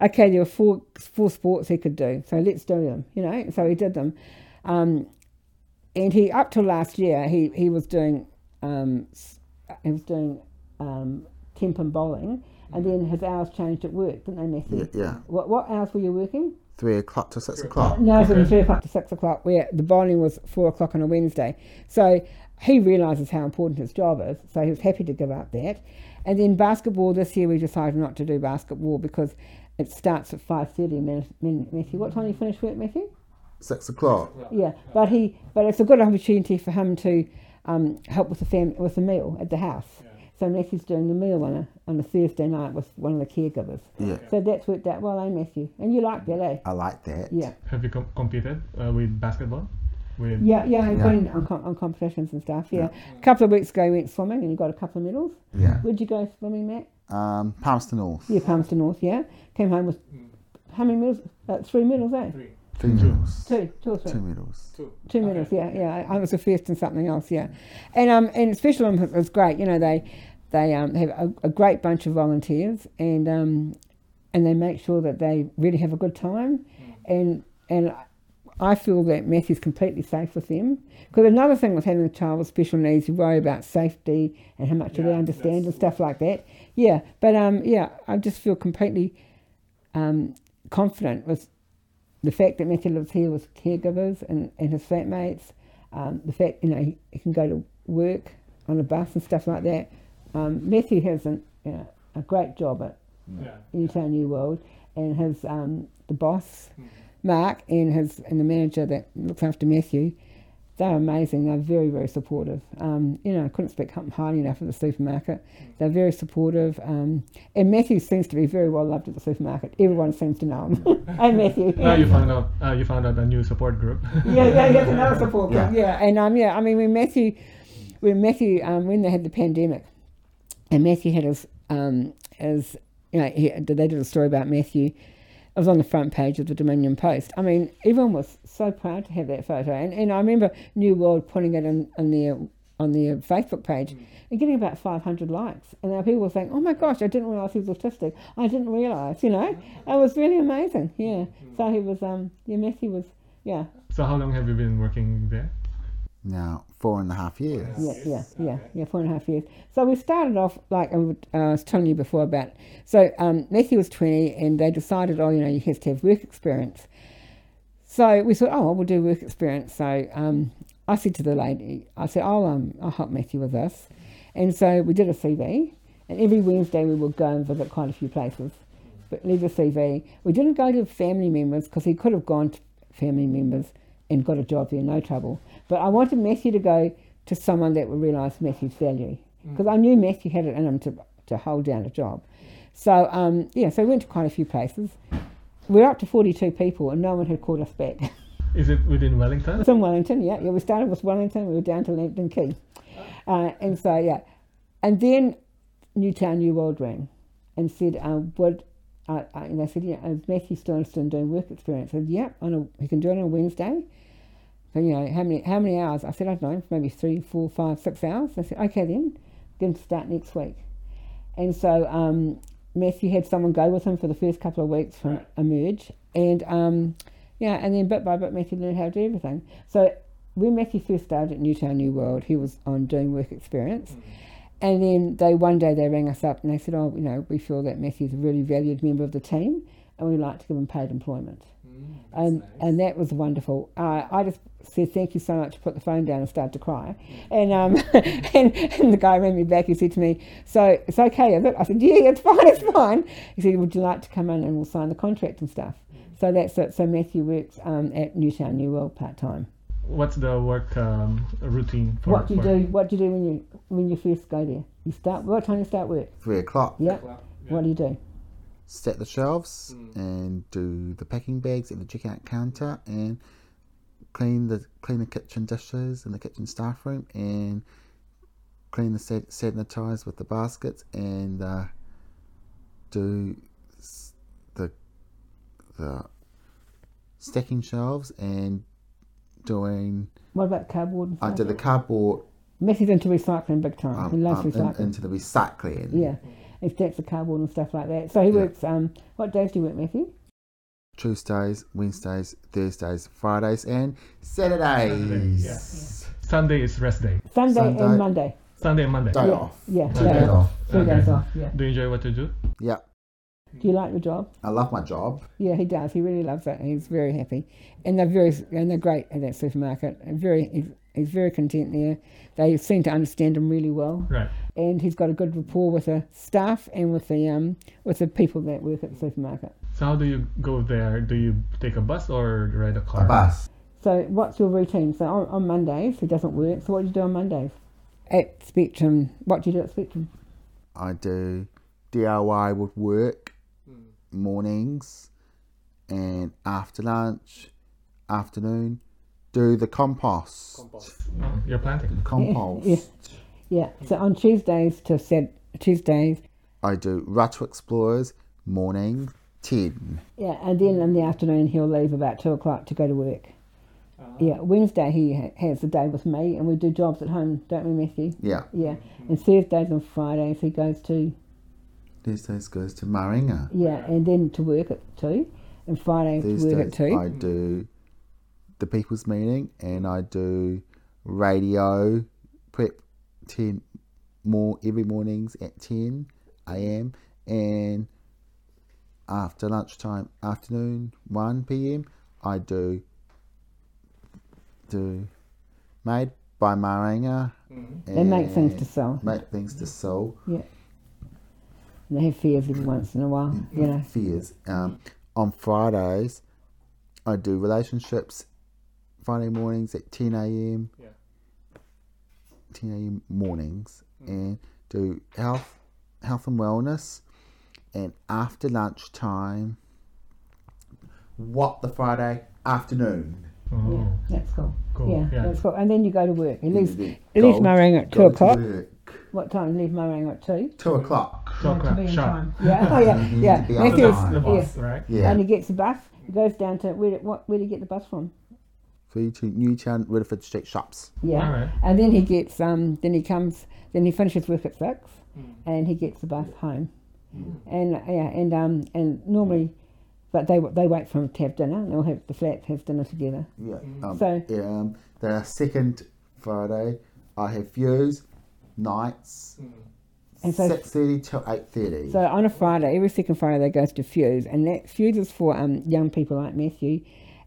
okay, there were four four sports he could do, so let's do them. You know, so he did them. Um, and he up till last year he he was doing um, he was doing um, temp and bowling, and then his hours changed at work, didn't they, Matthew? Yeah, yeah. What what hours were you working? Three o'clock to six o'clock. No, it was from three o'clock to six o'clock. Where the bowling was four o'clock on a Wednesday. So he realises how important his job is. So he was happy to give up that. And then basketball this year we decided not to do basketball because it starts at five thirty. Matthew, what time do you finish work, Matthew? Six o'clock. Yeah, but he, but it's a good opportunity for him to um, help with the fam- with the meal at the house. So Matthew's doing the meal on a on a Thursday night with one of the caregivers. Yeah. So that's worked out well, eh, Matthew? And you like that, eh? I like that. Yeah. Have you com- competed uh, with basketball? With Yeah, yeah, he's Yeah. been on, com- on competitions and stuff. Yeah. a couple of weeks ago, he went swimming and he got a couple of medals. Yeah. Where'd you go swimming, Matt? Um, Palmerston North. Yeah, Palmerston North. Yeah, came home with how many medals? Uh, three medals, eh? Three. Three medals. Two, two or three. Two medals. Two. Two minutes, yeah, yeah. I I was the first in something else, yeah. And um, and Special Olympics was great. You know, they they um, have a, a great bunch of volunteers, and um, and they make sure that they really have a good time, and and I feel that Matthew's completely safe with them. Because another thing with having a child with special needs, you worry about safety and how much do they understand and stuff like that. Yeah, but um, yeah, I just feel completely um, confident with the fact that Matthew lives here with caregivers and, and his flatmates, um, the fact, you know, he, he can go to work on a bus and stuff like that. Um, Matthew has an, you know, a great job at Yeah. Newtown New World, and his um, the boss, Mm. Mark, and his and the manager that looks after Matthew, they're amazing. They're very very supportive. Um, you know, I couldn't speak highly enough of the supermarket. They're very supportive, um, and Matthew seems to be very well loved at the supermarket. Everyone seems to know him. hey Matthew. Now you found out. Uh, you found out a new support group. yeah, yeah, yeah, another support group. Yeah. Yeah, and um, yeah, I mean, when Matthew, when Matthew, um, when they had the pandemic, and Matthew had his, um, his, you know, he, they did a story about Matthew. It was on the front page of the Dominion Post. I mean, everyone was so proud to have that photo, and, and I remember New World putting it in, in their on their Facebook page and getting about 500 likes. And now people were saying, "Oh my gosh, I didn't realise he was autistic. I didn't realise, You know, it was really amazing. Yeah. So he was, um, yeah, Matthew was, yeah, so how long have you been working there? Now four and a half years. Yeah, yeah, yeah, yeah, four and a half years. So we started off like I uh, was telling you before about. So um, Matthew was twenty, and they decided, oh, you know, you have to have work experience. So we thought, oh, well, we'll do work experience. So um, I said to the lady, I said, I'll um, I'll help Matthew with this, and so we did a CV, and every Wednesday we would go and visit quite a few places, but leave a CV. We didn't go to family members because he could have gone to family members and got a job there, no trouble. But I wanted Matthew to go to someone that would realise Matthew's value because I knew Matthew had it in him to, to hold down a job. So um, yeah, so we went to quite a few places. we're up to 42 people and no one had called us back. Is it within Wellington? It's in Wellington, yeah. Yeah, we started with Wellington, we were down to Lambton Quay. Uh, and so, yeah. And then Newtown New World rang and said, uh, would, uh, uh, and they said, yeah, is Matthew still doing work experience? I said, yeah, on a, he can do it on a Wednesday. So, you know, how many how many hours? I said, I don't know, maybe three, four, five, six hours. I said, okay then, then to start next week. And so um, Matthew had someone go with him for the first couple of weeks from Emerge. And um, yeah, and then bit by bit, Matthew learned how to do everything. So when Matthew first started at Newtown New World, he was on doing work experience. And then they one day they rang us up and they said, "Oh, you know, we feel that Matthew's a really valued member of the team, and we'd like to give him paid employment." And and that was wonderful. Uh, I just said thank you so much. Put the phone down and started to cry. And um and, and the guy rang me back. He said to me, "So it's okay, is it?" I said, "Yeah, it's fine, it's fine." He said, "Would you like to come in and we'll sign the contract and stuff?" So that's it. So Matthew works um, at Newtown New World part time. What's the work um, routine for? What do you for- do? What do you do when you when you first go there? You start. What time do you start work? Three o'clock. Yeah. What do you do? Set the shelves and do the packing bags at the checkout counter and clean the clean the kitchen dishes in the kitchen staff room and clean the set, sanitize with the baskets and uh, do the the stacking shelves and doing What about cardboard and I stuff? do the cardboard Matthew's into recycling big time. um, he loves um, in- into the recycling. Yeah, he stacks the cardboard and stuff like that. So he Yeah. works. Um, what days do you work, Matthew? Tuesdays, Wednesdays, Thursdays, Fridays, and Saturdays. Yeah. Sunday is rest day. Sunday, Sunday. and Monday. Sunday and Monday. Day yeah, off. yeah, Two day days off. off. Two Okay. days off. Yeah. Do you enjoy what you do? Yeah, Do you like your job? I love my job. Yeah, he does. He really loves it. He's very happy, and they're very and they're great at that supermarket. And very, he's, he's very content there. They seem to understand him really well, Right. and he's got a good rapport with the staff and with the um with the people that work at the supermarket. So how do you go there? Do you take a bus or ride a car? A bus. So, what's your routine? So, on, on Mondays, he doesn't work. So, what do you do on Mondays? At Spectrum, what do you do at Spectrum? I do DIY with work mornings and after lunch, afternoon, do the compost. Oh, you're planting. Compost. Yeah. Yeah. So, on Tuesdays to Sat Tuesdays, I do Ratu Explorers morning ten. yeah, and then in the afternoon he'll leave about two o'clock to go to work. Uh-huh. Yeah, Wednesday he ha- has the day with me, and we do jobs at home, don't we, Matthew? Yeah. Yeah, and Thursdays and Fridays he goes to Thursdays goes to Maringa. yeah, and then to work at two, and Fridays to work at two. I do the people's meeting and I do radio prep ten more every mornings at ten AM and after lunchtime afternoon one PM I do do made by Maringa They make things to sell. make things to sell Yeah. And they have fairs every once in a while, you know. fears. Um, on Fridays, I do relationships. Friday mornings at 10 a.m. Yeah. 10 a.m. mornings, mm. and do health, health and wellness, and after lunchtime. What the Friday afternoon? Oh, Yeah, that's cool. cool. Yeah, Yeah. that's cool. And then you go to work. He leaves, Then he leaves Marang at two go o'clock. What time? Leave Marang at two. Two o'clock. So to be in sharp. time. Yeah, oh yeah, yeah. to be on So Matthew's, that's the time. bus, right? Yeah. and he gets the bus. He goes down to where? What? Where do you get the bus from? Through to Newtown, Riddiford Street shops. Yeah. All right. And then he gets um. Then he comes. Then he finishes work at six, and he gets the bus home. And uh, yeah, and um, and normally, but they they wait for him to have dinner. and They'll have the flat have dinner together. Yeah. Um, So- yeah, um, the second Friday, I have Fuse nights And so- six thirty till eight thirty. So on a Friday, every second Friday they go to Fuse, and that Fuse is for um, young people like Matthew,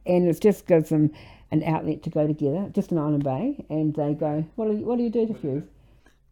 and it just gives them an outlet to go together, just an island bay, and they go. What do you, what do you do to Fuse?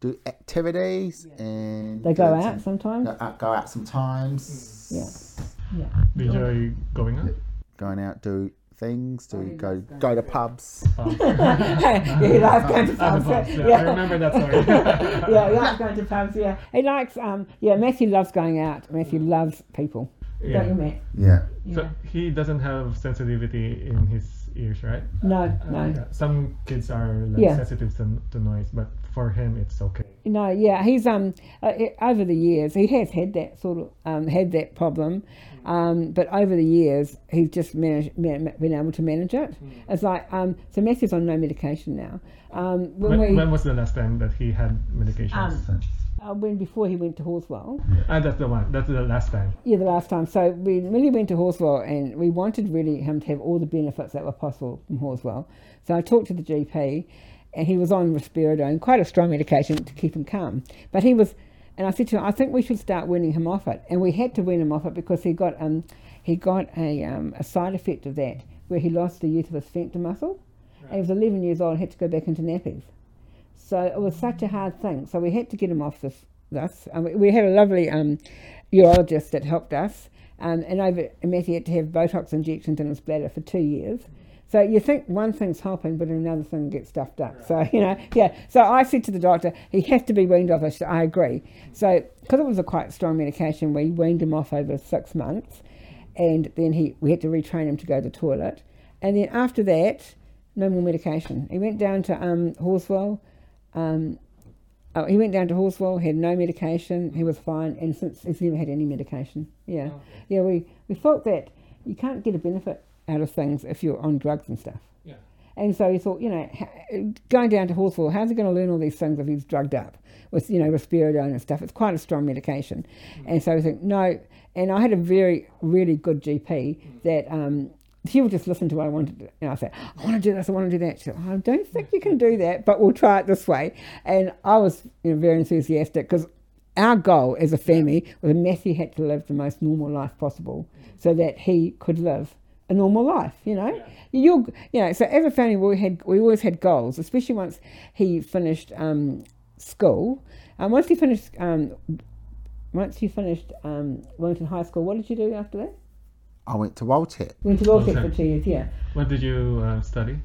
Do activities and They go do out sometimes. go out, go out sometimes. Yeah. Yeah. Do enjoy going out? Going out do things. Do go go to pubs. Oh. yeah, he likes going to pubs. yeah. yeah. I remember that story. yeah, he likes going to pubs. Yeah, he likes. Um, yeah, Matthew loves going out. Matthew loves people. Yeah. Don't you, Matt? Yeah. So he doesn't have sensitivity in his ears, right? No, Uh, no. yeah. Some kids are like, Yeah. sensitive to, to noise, but for him it's okay. No, yeah, he's um uh, over the years he has had that sort of um had that problem, um but over the years he's just managed man, been able to manage it. It's like um so Matthew's on no medication now. Um when, When, we when was the last time that he had medication? Um, uh, when before he went to Halswell, ah, that's the one. That's the last time. yeah, the last time. So we really went to Halswell and we wanted really him to have all the benefits that were possible from Halswell. So I talked to the GP and he was on risperidone, quite a strong medication to keep him calm. But he was, and I said to him, I think we should start weaning him off it. And we had to wean him off it because he got um, he got a, um, a side effect of that where he lost the use of his sphincter muscle. And he was 11 years old and had to go back into nappies. So it was such a hard thing. So we had to get him off this. this. Um, we- we had a lovely um, urologist that helped us. Um, and over, and Matthew had to have Botox injections in his bladder for two years. So you think one thing's helping, but another thing gets stuffed up. So, you know, yeah. So I said to the doctor, he has to be weaned off. I said, I agree. So, because it was a quite strong medication, we weaned him off over six months. And then he, we had to retrain him to go to the toilet. And then after that, no more medication. He went down to um, Halswell. Um, oh, he went down to Halswell, had no medication. He was fine, and since he's never had any medication. Yeah, yeah. We we thought that you can't get a benefit out of things if you're on drugs and stuff. Yeah. And so he thought, you know, going down to Halswell, how's he going to learn all these things if he's drugged up with, you know, risperidone and stuff? It's quite a strong medication. And so I think, no. And I had a very, really good GP that um, she would just listen to what I wanted to do. and I say, I want to do this, I want to do that. She said, I don't think you can do that, but we'll try it this way. And I was you know, very enthusiastic because our goal as a family was that Matthew had to live the most normal life possible so that he could live a normal life, you know. You're, you know, so as a family, we had we always had goals, especially once he finished um, school. And once he finished, um, once he finished um, Wellington High School, what did you do after that? I went to WelTec. Went to WelTec Okay. for two years, yeah. What did you uh, study?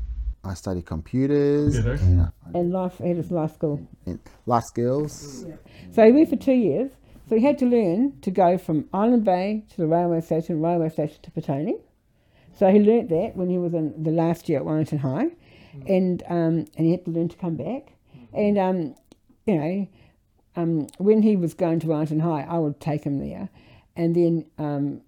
I studied computers Computers. and, And life had his life school. and life skills. So he went for two years. So he had to learn to go from Island Bay to the railway station, railway station to Petone. So he learnt that when he was in the last year at Wellington High, and um, and he had to learn to come back. And um, you know, um, when he was going to Wellington High, I would take him there, and then um,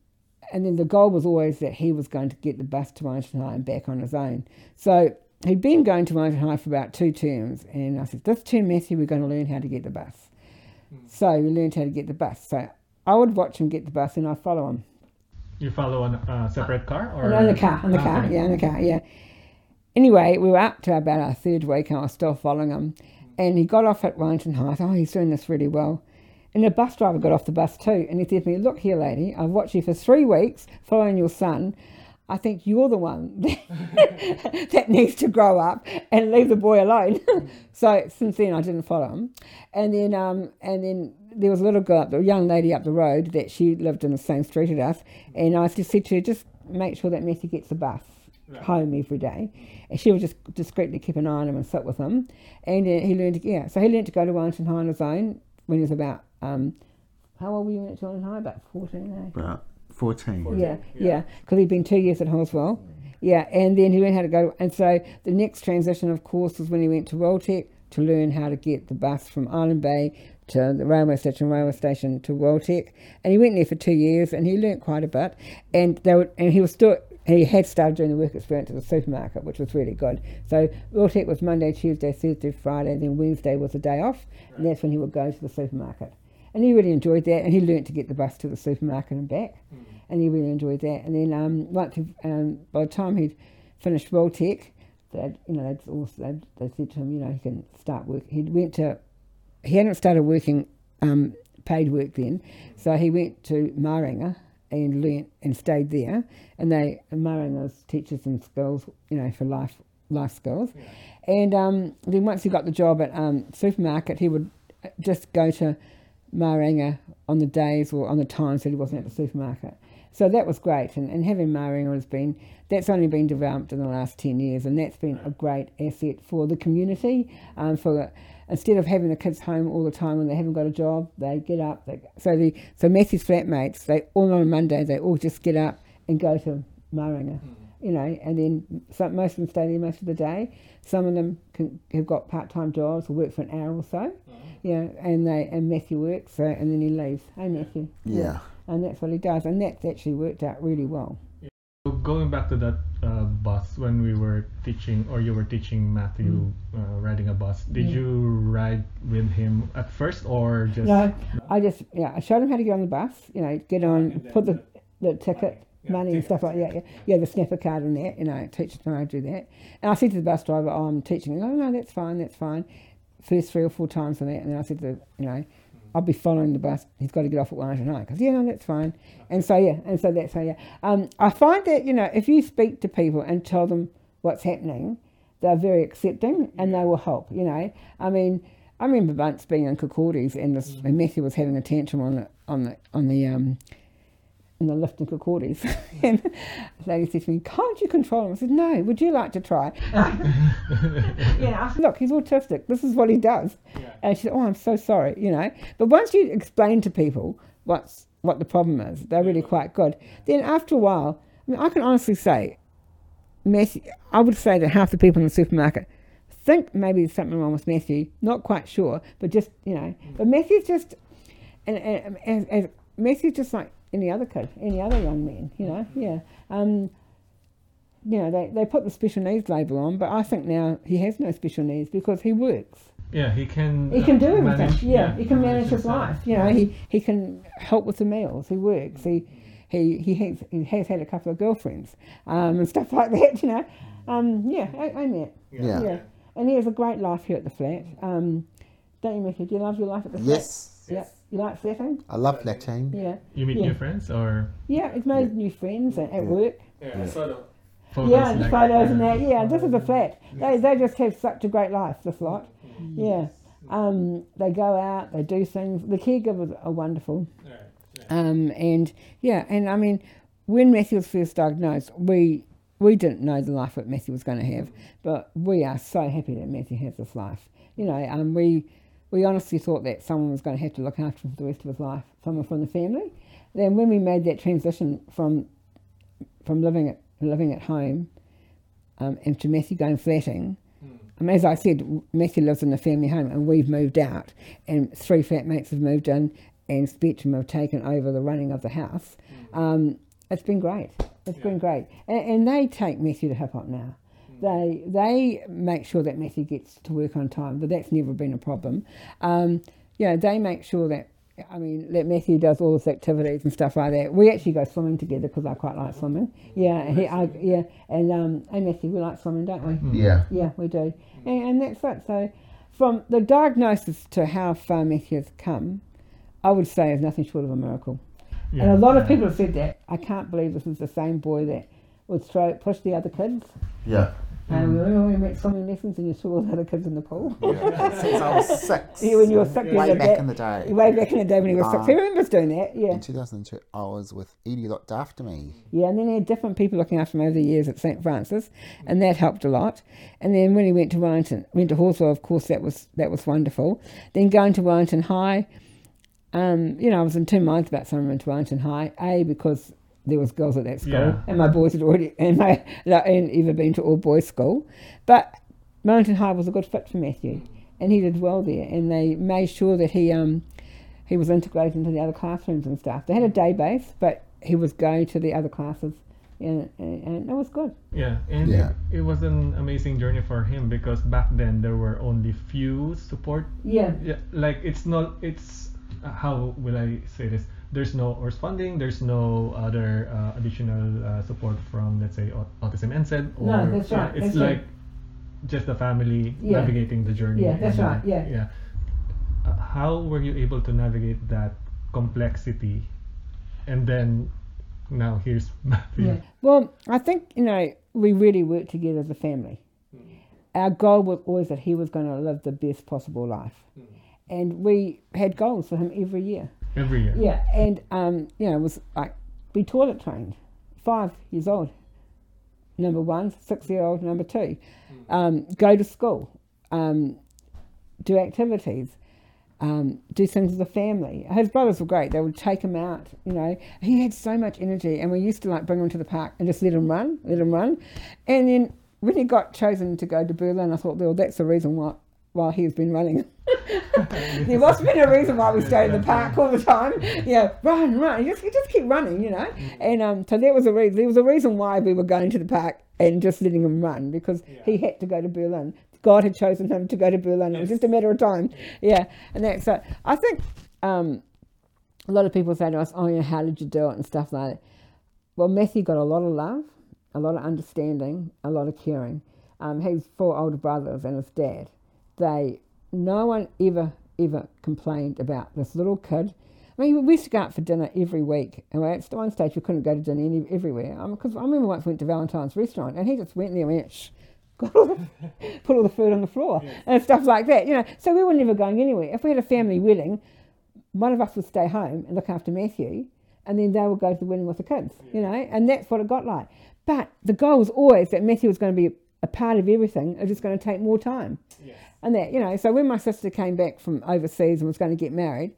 and then the goal was always that he was going to get the bus to Wellington High and back on his own. So he'd been going to Wellington High for about two terms, and I said, this term, Matthew, we're going to learn how to get the bus. Hmm. So we learned how to get the bus. So I would watch him get the bus, and I'd follow him. You follow on a uh, separate car or In the car, in the car, yeah, in the car, yeah. Anyway, we were up to about our third week, and I was still following him. Hmm. And he got off at Wellington High. I thought, oh, he's doing this really well. And the bus driver got off the bus too, and he said to me, "Look here, lady, I've watched you for three weeks following your son. I think you're the one that needs to grow up and leave the boy alone." so since then, I didn't follow him. And then, um, and then there was a little girl, the- a young lady up the road that she lived in the same street as us, and I just said to her, "Just make sure that Matthew gets the bus." home every day, and she would just discreetly keep an eye on him and sit with him. And uh, he learned, yeah, so he learned to go to Wellington High on his own when he was about, um, how old were you when you went to Wellington High? About fourteen, eh? About 14. Yeah, yeah, because he'd been two years at Halswell. Yeah, and then he learned how to go. And so the next transition, of course, was when he went to WelTec to learn how to get the bus from Island Bay to the railway station, railway station to WelTec. And he went there for two years, and he learnt quite a bit. And they were, and he was still. He had started doing the work experience at the supermarket, which was really good. So WelTec was Monday, Tuesday, Thursday, Friday, and then Wednesday was a day off, and that's when he would go to the supermarket. And he really enjoyed that, and he learnt to get the bus to the supermarket and back and he really enjoyed that. And then um, once he, um, by the time he'd finished Tech, they you know they'd also they'd, they said to him, you know, he can start work. He went to he hadn't started working um, paid work then, so he went to Maranga and learnt and stayed there. And they Maranga's teaches them skills, you know, for life life skills. And um, then once he got the job at um, supermarket, he would just go to Maringa on the days or on the times that he wasn't at the supermarket. So that was great, and, and having Maringa has been that's only been developed in the last ten years, and that's been a great asset for the community, um, for instead of having the kids home all the time when they haven't got a job, they get up. They, so the so Matthew's flatmates, they all on a Monday, they all just get up and go to Maringa, you know, and then some, most of them stay there most of the day. Some of them can, have got part time jobs or work for an hour or so, yeah, and they and Matthew works, so, and then he leaves. Hey Matthew, Yeah. and that's what he does, and that's actually worked out really well. So going back to that uh, bus when we were teaching or you were teaching Matthew uh, riding a bus did Mm. Yeah. you ride with him at first or just No, I just yeah, I showed him how to get on the bus. You know, get on, put the the the ticket Yeah, money and stuff like that. Yeah, yeah, the snapper card and that. You know, teach them how to do that. And I said to the bus driver, "Oh, I'm teaching." Oh no, that's fine, that's fine. First three or four times on that, and then I said to you know, I'll be following the bus. He's got to get off at one tonight. Because yeah, no, that's fine. And so yeah, and so that's how yeah. Um, I find that you know if you speak to people and tell them what's happening, they're very accepting and they will help. You know, I mean, I remember once being in Kirkcaldies and this and Matthew was having a tantrum on the on the on the um in the lift in Kirkcaldies. and the lady said to me, Can't you control him? I said, No, would you like to try? yeah, I Look, he's autistic. This is what he does. Yeah. And she said, Oh, I'm so sorry, you know. But once you explain to people what's what the problem is, they're really quite good. Then after a while, I mean, I can honestly say, Matthew, I would say that half the people in the supermarket think maybe there's something wrong with Matthew. Not quite sure, but just you know. Mm. But Matthew's just, and, and, and, and Matthew's just like any other kid, any other young man. You know, yeah. Um, you know, they, they put the special needs label on, but I think now he has no special needs because he works. yeah he can He uh, can do everything. manage- yeah, he can manage his himself. life. You know, he, he can help with the meals. He works. He he he has, he has had a couple of girlfriends um, and stuff like that. You know, um, yeah, I, I met. Yeah. Yeah, and he has a great life here at the flat. Um, don't you, Mickey? Do you love your life at the flat? Yes. Yeah. You like flatting? I love Latin. Yeah. you meet Yeah. new friends or Yeah, he's made new friends at, at Yeah. work. yeah, I saw the photos yeah, the like- photos and that. Yeah, this is a flat. They, they just have such a great life, this lot. Mm-hmm. Yeah. Um, they go out, they do things. The caregivers are wonderful. Um, and yeah, and I mean, when Matthew was first diagnosed, we we didn't know the life that Matthew was going to have, but we are so happy that Matthew has this life. You know, um, we we honestly thought that someone was going to have to look after him for the rest of his life, someone from the family. Then when we made that transition from from living at living at home um, and to Matthew going flatting, um, as I said, Matthew lives in a family home and we've moved out, and three flatmates have moved in, and Spectrum have taken over the running of the house. Um, it's been great. It's been great, and, and they take Matthew to hip hop now. They they make sure that Matthew gets to work on time, but that's never been a problem. Um, you know, they make sure that I mean that Matthew does all his activities and stuff like that. We actually go swimming together because I quite like swimming. Yeah, and he, I, yeah, and um, hey Matthew, we like swimming, don't we? Yeah. Yeah, we do. And, and that's it. So, from the diagnosis to how far Matthew has come, I would say is nothing short of a miracle. yeah, and a lot of people have said that. I can't believe this is the same boy that would throw, push the other kids. Yeah. And when we went swimming lessons and you saw all the other kids in the pool. Since I was six. Yeah, when you were six, Yeah. you Way back that. in the day. Way back in the day when he was six. Uh, He remembers doing that, yeah. In 2002, I was with Edie looked after me. Yeah, and then he had different people looking after him over the years at St Francis, and that helped a lot. And then when he went to Wellington, went to Halswell, of course, that was that was wonderful. Then going to Wellington High, um, you know, I was in two minds about summer into Wellington High. A because there was girls at that school, Yeah. and my boys had already and my and even been to all boys school, but Wellington High was a good fit for Matthew, and he did well there. And they made sure that he um he was integrated into the other classrooms and stuff. They had a day base, but he was going to the other classes, and, and, and it was good. Yeah, and Yeah. It, it was an amazing journey for him because back then there were only few support. Yeah, Yeah, like it's not. It's uh, how will I say this? There's no ORS funding. There's no other uh, additional uh, support from let's say Autism NZ. Or, No, that's right, It's that's like right. just the family Yeah. navigating the journey. Yeah, that's and, right, yeah. Yeah. Uh, how were you able to navigate that complexity? And then now here's Matthew. yeah. Well, I think you know we really worked together as a family. Our goal was always that he was going to live the best possible life, and we had goals for him every year. Every year. Yeah, and um, you know, it was like be toilet trained, five years old, number one, six year old, number two, um, go to school, um, do activities, um, do things with the family. His brothers were great. They would take him out. You know, he had so much energy, and we used to like bring him to the park and just let him run, let him run. And then when he got chosen to go to Berlin, I thought, well, that's the reason why why he's been running. there must have been a reason why we stayed in the park all the time. Yeah, run, run. You just, you just keep running, you know. And um, so there was a reason. There was a reason why we were going to the park and just letting him run because he had to go to Berlin. God had chosen him to go to Berlin. It was just a matter of time. Yeah, and that's so. I think um, a lot of people say to us, "Oh, yeah, how did you do it?" and stuff like. that. Well, Matthew got a lot of love, a lot of understanding, a lot of caring. Um, he's four older brothers and his dad. They, no one ever ever complained about this little kid. I mean, we used to go out for dinner every week, and at one stage we couldn't go to dinner any, everywhere. Um, because I remember once we went to Valentine's restaurant, and he just went there and went, Shh, got all the, put all the food on the floor and stuff like that. You know, so we were never going anywhere. If we had a family wedding, one of us would stay home and look after Matthew, and then they would go to the wedding with the kids. You know, and that's what it got like. But the goal was always that Matthew was going to be a part of everything. It was just going to take more time. And that, you know, so when my sister came back from overseas and was going to get married,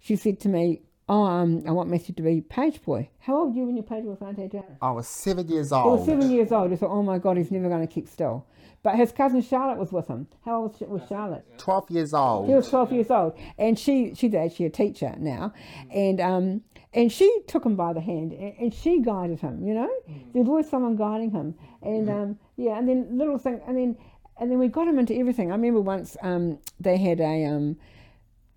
she said to me, Oh, um, I want Matthew to be page boy. How old were you when you page boy with Auntie Jane? I was seven years old. seven years old. I thought, oh my God, he's never going to keep still. But his cousin Charlotte was with him. How old was- was Charlotte? 12 years He old. was 12 years old. And she, she's actually a teacher now. And, um, and she took him by the hand and, and she guided him, you know? There was always someone guiding him. And, um, yeah, and then little thing, and then, and then we got him into everything. I remember once um, they had a um,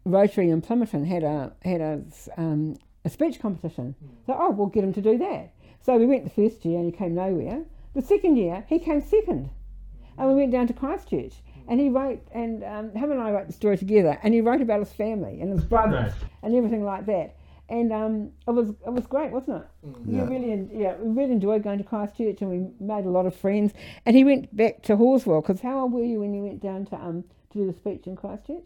Rotary in Plimmerton had a had a, um, a speech competition. So oh, we'll get him to do that. So we went the first year and he came nowhere. The second year he came second, and we went down to Christchurch. And he wrote, and um, him and I wrote the story together. And he wrote about his family and his brothers and everything like that. And um, it was it was great, wasn't it? Yeah. We really, yeah, we really enjoyed going to Christchurch, and we made a lot of friends. And he went back to Halswell because how old were you when you went down to um to do the speech in Christchurch?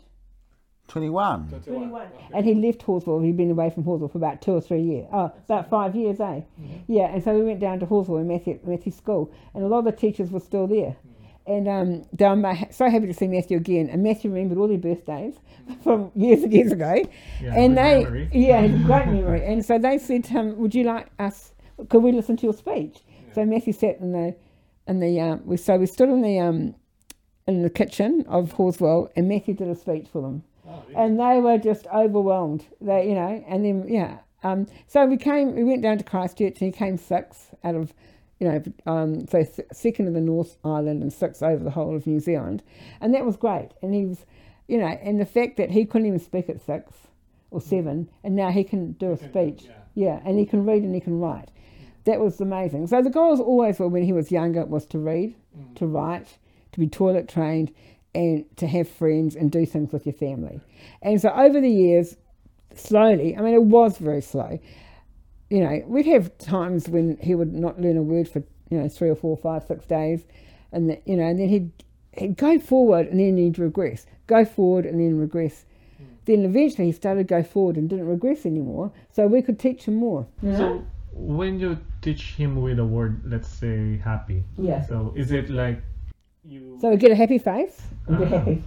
21. 21. And he left Halswell. He'd been away from Halswell for about two or three years. Oh, about five years, eh? Yeah, and so we went down to Halswell and Matthew, Matthew's school, and a lot of the teachers were still there. And um, they were so happy to see Matthew again. And Matthew remembered all their birthdays from years and years ago. Yeah, and they, memory. yeah, had a great memory. And so they said to him, "Would you like us? Could we listen to your speech?" So Matthew sat in the, in the, um, we so we stood in the, um, in the kitchen of Halswell, and Matthew did a speech for them Oh, yeah. and they were just overwhelmed. They, you know, and then yeah. Um, so we came, we went down to Christchurch, and he came sixth out of, you know, um, so th- second in the North Island and sixth over the whole of New Zealand, and that was great. And he was, you know, and the fact that he couldn't even speak at six or seven, and now he can do a speech, yeah, and he can read and he can write. That was amazing. So the goals always were when he was younger was to read, to write, to be toilet trained, and to have friends and do things with your family. And so over the years, slowly, I mean, it was very slow. You know, we'd have times when he would not learn a word for, you know, three or four, five, six days. And, the, you know, and then he'd, he'd go forward and then he'd regress, go forward and then regress. Then eventually he started to go forward and didn't regress anymore. So we could teach him more. you know? So when you teach him with a word, let's say happy. Yeah. So is it like you? So we get a happy face and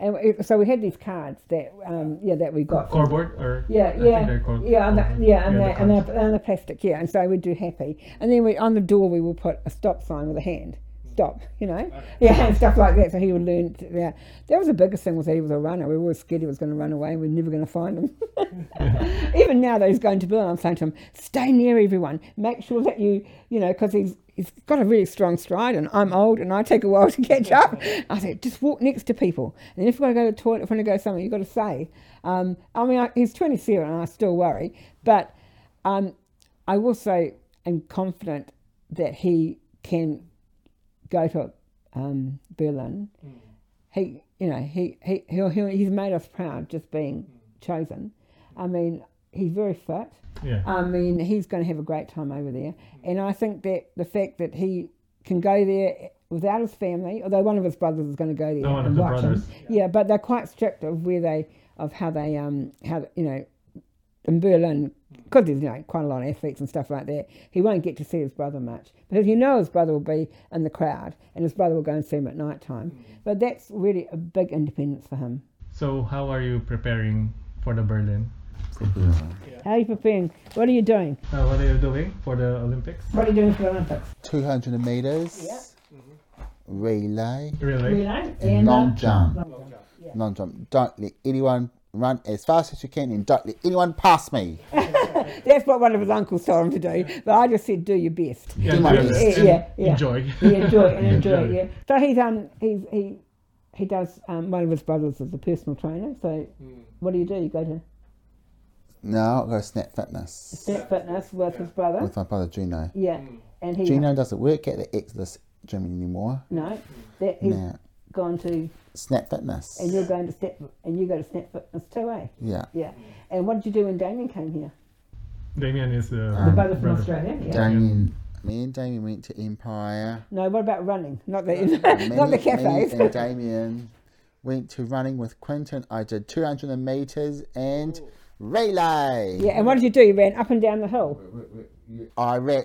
And we, so we had these cards that, um, yeah, that we got. Cardboard or? Yeah, yeah, yeah, and the, yeah, and, the the, and, the, and the plastic, yeah. And so we'd do happy, and then we on the door we will put a stop sign with a hand, stop, you know, yeah, and stuff like that. So he would learn. To, yeah, that was the biggest thing was that he was a runner. We were always scared he was going to run away. and We're never going to find him. Even now that he's going to Berlin, I'm saying to him, stay near everyone. Make sure that you, you know, because he's he's got a really strong stride, and I'm old, and I take a while to catch up. I said, just walk next to people, and if you want to go to the toilet, if you want to go somewhere, you've got to say. Um, I mean, I, he's 27, and I still worry, but um, I also am confident that he can go to um, Berlin. He, you know, he, he he'll, he'll, he's made us proud just being chosen. I mean, he's very fit. Yeah. I mean, he's going to have a great time over there. And I think that the fact that he can go there without his family, although one of his brothers is going to go there No, and watch him. Yeah, but they're quite strict of where they, of how they, um, how you know, in Berlin, because there's you know quite a lot of athletes and stuff like that, he won't get to see his brother much because you know his brother will be in the crowd and his brother will go and see him at night time. But that's really a big independence for him. So how are you preparing for the Berlin? For Berlin. How are you preparing? What are you doing? Uh, what are you doing for the Olympics? What are you doing for the Olympics? 200 meters. Yeah. Relay. Really? Relay And long uh, jump. long jump. Yeah. Non jump. Don't let anyone run as fast as you can and don't let anyone pass me. That's what one of his uncles told him to do. But I just said, do your best. Yeah, Do my do best. it. Yeah, yeah, yeah. Enjoy. Yeah, enjoy it and enjoy it. Yeah. So he's um he's he he does um one of his brothers is a personal trainer. So what do you do? You go to no, I'll go to Snap Fitness Step Fitness with his brother. with my brother Gino. Yeah, and he Gino doesn't work at the Exodus gym anymore. no that he's Now, gone to Snap Fitness. and you're going to Snap, and you go to Step Fitness too, eh? Yeah. Yeah. And what did you do when Damien came here? Damien is the, The Um, brother from brother. Australia. Yeah. Damien, me and Damien went to Empire. No, what about running? Not the me, not the cafes. Me and Damien went to running with Quentin. I did 200 meters and relay. Yeah, and what did you do? You ran up and down the hill. I ran,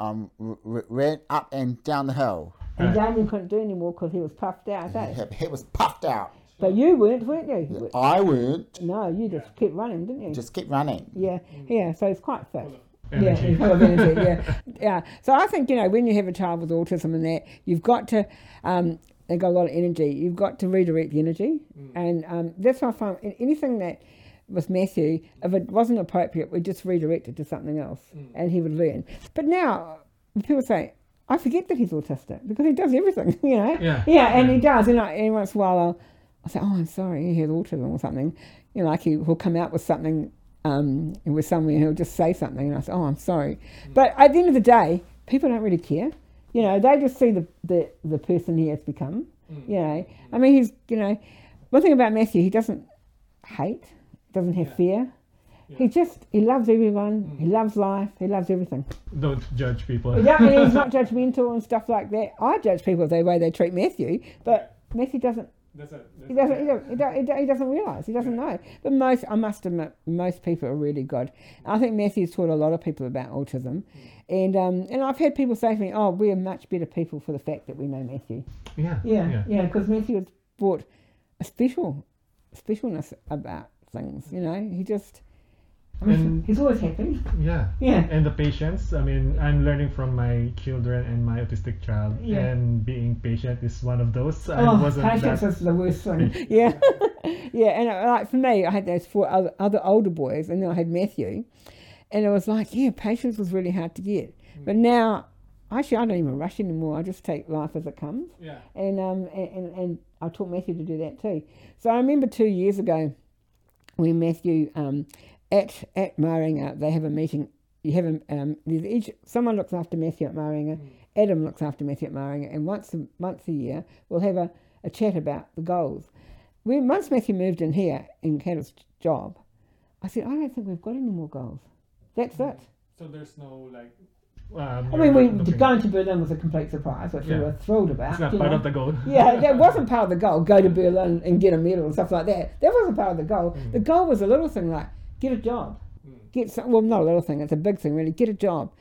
um, r- r- ran up and down the hill. And Right. Damien couldn't do anymore because he was puffed out? His head was puffed out. But you weren't, weren't you? I weren't. No, you just kept running, didn't you? Just keep running. Yeah, yeah. So it's quite fit. Yeah, Energy. he's full of energy. Yeah, yeah. So I think you know when you have a child with autism and that, you've got to. Um, they've got a lot of energy. You've got to redirect the energy, and um, that's why I find anything that with Matthew, if it wasn't appropriate, we just redirect it to something else, and he would learn. But now people say. I forget that he's autistic because he does everything, you know. Yeah. Yeah, and Yeah. he does. And, I, and once in a while, I'll, I'll say, "Oh, I'm sorry, he has autism or something." You know, like he, he'll come out with something um, with somewhere, he'll just say something, and I say, "Oh, I'm sorry." But at the end of the day, people don't really care. You know, they just see the the, the person he has become. You know, I mean, he's you know, one thing about Matthew, he doesn't hate, doesn't have fear. He just he loves everyone. He loves life. He loves everything. Don't judge people. Yeah, I mean, he's not judgmental and stuff like that. I judge people the way they treat Matthew, but Matthew doesn't. That's a, He doesn't. He doesn't. He, don't, he, don't, he doesn't realise. He doesn't know. But most, I must admit, most people are really good. I think Matthew's taught a lot of people about autism, and um, and I've had people say to me, "Oh, we're much better people for the fact that we know Matthew." Yeah. Yeah, yeah, because Matthew has brought a special specialness about things. You know, he just. I mean, And- he's always happy. Yeah. Yeah. And the patience. I mean, I'm learning from my children and my autistic child, Yeah. and being patient is one of those. I Oh, patience that. is the worst thing. yeah, yeah. And uh, like for me, I had those four other, other older boys, and then I had Matthew, and it was like, yeah, patience was really hard to get. But now, actually, I don't even rush anymore. I just take life as it comes, Yeah. and um, and, and, and I taught Matthew to do that too. So I remember two years ago, when Matthew um, at at Maringa, they have a meeting. You have a, um, there's each someone looks after Matthew at Maringa. Adam looks after Matthew at Maringa, and once a once a year we'll have a, a chat about the goals. When once Matthew moved in here in had his job, I said, I don't think we've got any more goals. That's it. So there's no like. Um, I mean, we looking- going to Berlin was a complete surprise, which we were thrilled about. It's not part know. of the goal. Yeah, that wasn't part of the goal. Go to Berlin and get a medal and stuff like that. That wasn't part of the goal. The goal was a little thing like get a job, get some. Well, not a little thing. It's a big thing, really. Get a job,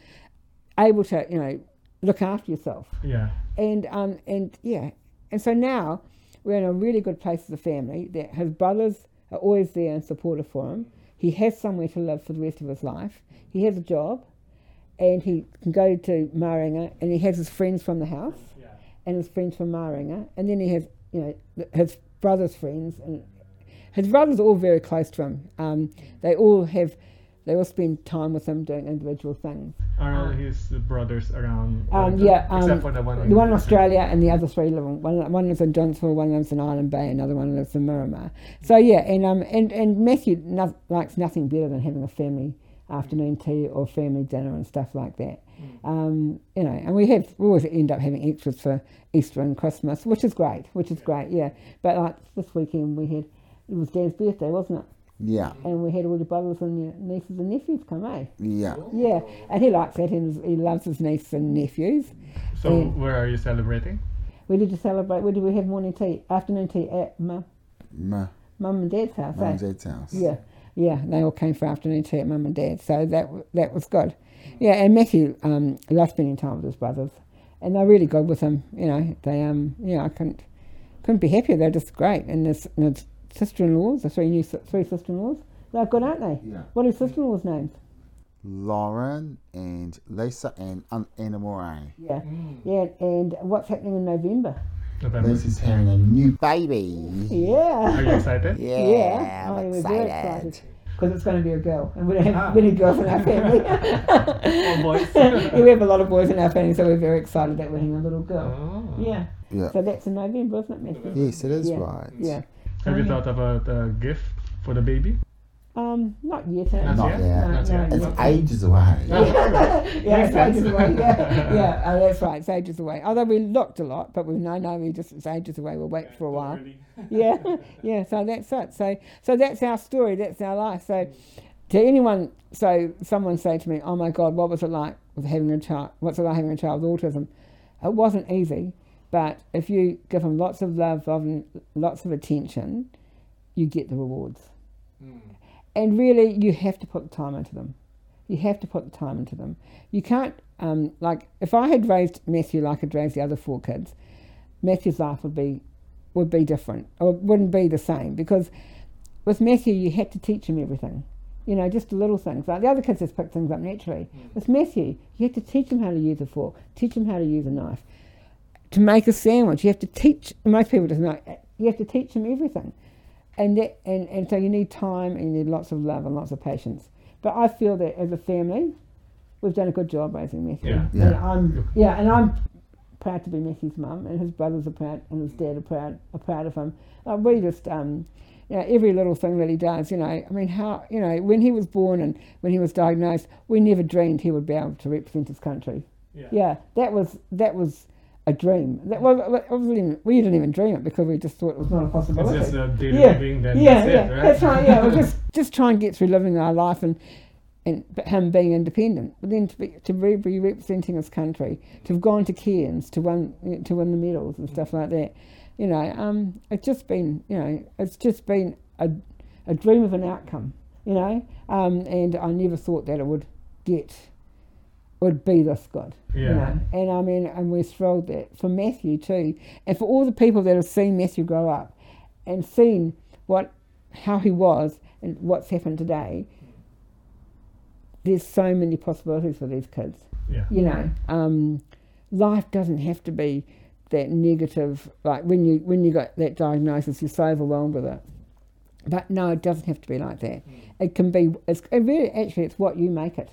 able to you know look after yourself, Yeah. and um and yeah, and so now we're in a really good place as a family. That his brothers are always there and supportive for him. He has somewhere to live for the rest of his life. He has a job, and he can go to Maringa, and he has his friends from the house Yeah. and his friends from Maringa, and then he has, you know, his brother's friends, and his brothers are all very close to him. Um, they all have, they all spend time with him doing individual things. Are all his brothers around? Um, Wellington? yeah, um, Except for the one. The one in Australia and the other three live one, one lives in Johnsonville, one lives in Island Bay, another one lives in Miramar. So yeah, and um, and, and Matthew no, likes nothing better than having a family afternoon tea or family dinner and stuff like that. Um, you know, and we have we always end up having extras for Easter and Christmas, which is great, which is great, yeah. But like this weekend we had it was Dan's birthday, wasn't it? Yeah. And we had all the brothers and your nieces and nephews come, eh? Yeah. Yeah, and he likes that. and He loves his nieces and nephews. So Yeah. where are you celebrating? We did you celebrate? Where did we have morning tea, afternoon tea at mum, My mum and dad's house? mum eh? and dad's house. Yeah, Yeah, they all came for afternoon tea at mum and dad, so that that was good. Yeah, and Matthew um, loved spending time with his brothers, and they're really good with him. You know, they um, yeah, I couldn't couldn't be happier. They're just great, and his, and his sister-in-laws, the three new three sister-in-laws, they're good, aren't they? Yeah. What are his sister-in-laws' names? Lauren and Lisa and um, Anna Moray. Yeah, yeah, and what's happening in November? November. Lisa's having a new baby. Yeah. Are you excited? Yeah, Yeah, I'm I was excited. very excited because it's going to be a girl, and we don't have Ah. many girls in our family. All boys. yeah, we have a lot of boys in our family, so we're very excited that we're having a little girl. Oh. Yeah, Yeah. so that's in November, isn't it, Matthew? Yes, it is Yeah. right. Yeah. Have you Oh, yeah. thought about a gift for the baby? Um, not yet. Not Not yet? yet. Not No, yet. no, It's not ages away. yeah, it's ages away. Yeah, yeah, oh, that's right. It's ages away. Although we looked a lot, but we no, no, we just it's ages away. We'll wait for a while. yeah, yeah. So that's it. So, so that's our story. That's our life. So, to anyone, so someone say to me, "Oh my God, what was it like with having a child? What's it like having a child with autism?" It wasn't easy, but if you give them lots of love, love and lots of attention, you get the rewards. And really, you have to put the time into them. You have to put the time into them. You can't, um, like, if I had raised Matthew like I'd raised the other four kids, Matthew's life would be would be different or wouldn't be the same because with Matthew you had to teach him everything. You know, just the little things. Like the other kids just picked things up naturally. With Matthew, you had to teach him how to use a fork, teach him how to use a knife. To make a sandwich, you have to teach most people just know you have to teach them everything. And that and, and so you need time and you need lots of love and lots of patience. But I feel that as a family, we've done a good job raising Matthew. Yeah. Yeah. And I'm yeah, and I'm proud to be Matthew's mum, and his brothers are proud, and his dad are proud, are proud of him. Like we just, um, you know, every little thing that he does, you know, I mean, how, you know, when he was born and when he was diagnosed, we never dreamed he would be able to represent his country. Yeah. Yeah, that was that was a dream. That was, even, we didn't even dream it because we just thought it was not a It's possibility. just a daily Yeah. living, then yeah, that's yeah, it, right? that's right. Yeah, we're just just try and get through living our life and and him being independent, but then to be to be representing his country, to have gone to Cairns to win to win the medals and stuff like that, you know, um, it's just been you know it's just been a a dream of an outcome, you know, um, and I never thought that it would get would be this good. You Yeah. know? And I mean, and we're thrilled that for Matthew too, and for all the people that have seen Matthew grow up and seen what how he was and what's happened today. There's so many possibilities for these kids. Yeah. You know, um, life doesn't have to be that negative. Like when you when you got that diagnosis, you're so overwhelmed with it. But no, it doesn't have to be like that. It can be. It's it really actually it's what you make it,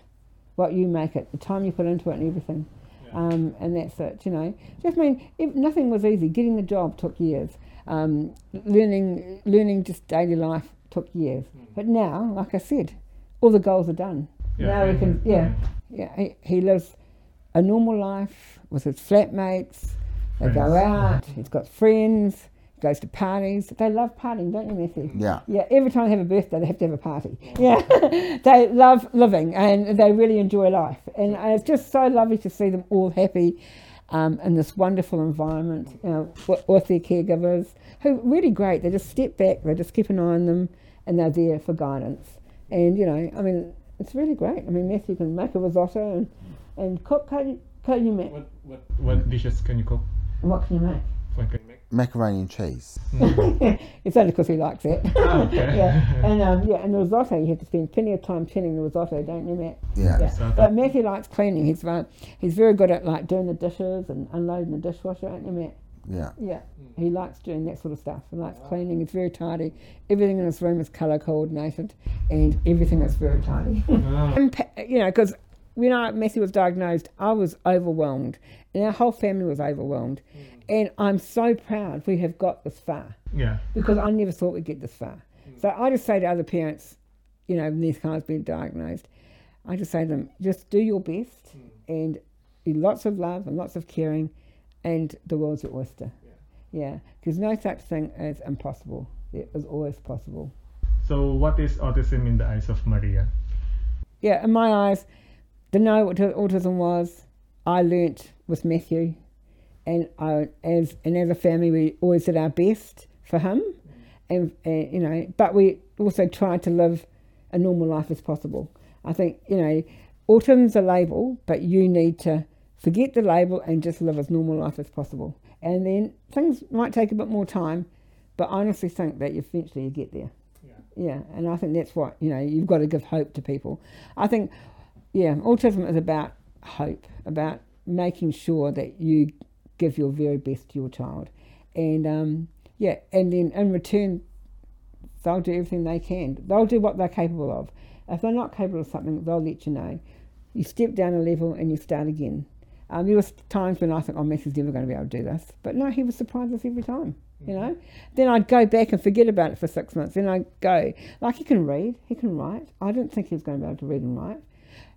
what you make it, the time you put into it, and everything. Um, and that's it. You know, just I mean, if, nothing was easy. Getting the job took years. Um, learning learning just daily life took years. But now, like I said, all the goals are done. Yeah. Now we can. Yeah, yeah. He, he lives a normal life with his flatmates. They go out. He's got friends. Goes to parties. They love partying, don't you, Matthew? Yeah. Yeah, every time they have a birthday, they have to have a party. Yeah, they love living and they really enjoy life. And uh, it's just so lovely to see them all happy um, in this wonderful environment you know, with, with their caregivers who are really great. They just step back, they just keep an eye on them, and they're there for guidance. And, you know, I mean, it's really great. I mean, Matthew can make a risotto and, and cook. Can you, can you make? What, what, what dishes can you cook? What can you make? What can? Macaroni and cheese. it's only because he likes it. Oh, okay. yeah, and um, yeah, and the risotto you have to spend plenty of time cleaning the risotto, don't you, Matt? Yeah. Yeah. So But thought- Matthew likes cleaning. He's very, he's very good at like doing the dishes and unloading the dishwasher, aren't you, Matt? Yeah. Yeah, hmm. he likes doing that sort of stuff. He likes cleaning. He's very tidy. Everything in his room is colour coordinated, and everything is very tidy. Ah. Oh, Impa- you know, because when I, Matthew was diagnosed, I was overwhelmed, and our whole family was overwhelmed. Hmm. And I'm so proud we have got this far yeah. because I never thought we'd get this far. So I just say to other parents, you know, when these guys been diagnosed, I just say to them, just do your best hmm. and lots of love and lots of caring, and the world's your oyster. Yeah, because no such thing as impossible. It is always possible. So, what is autism in the eyes of Maria? Yeah, in my eyes, to know what autism was, I learnt with Matthew, and uh, I, as and as a family, we always did our best for him, and, and you know, but we also tried to live a normal life as possible. I think, you know, autism's a label, but you need to forget the label and just live as normal life as possible. And then things might take a bit more time, but I honestly think that eventually you get there. Yeah. Yeah, and I think that's what, you know, you've got to give hope to people. I think, yeah, autism is about hope, about making sure that you give your very best to your child. And um, yeah, and then in return, they'll do everything they can. They'll do what they're capable of. If they're not capable of something, they'll let you know. You step down a level and you start again. Um, there was times when I thought, oh, Matthew's never going to be able to do this. But no, he was surprised us every time, you know. Then I'd go back and forget about it for six months. Then I'd go, like he can read, he can write. I didn't think he was going to be able to read and write.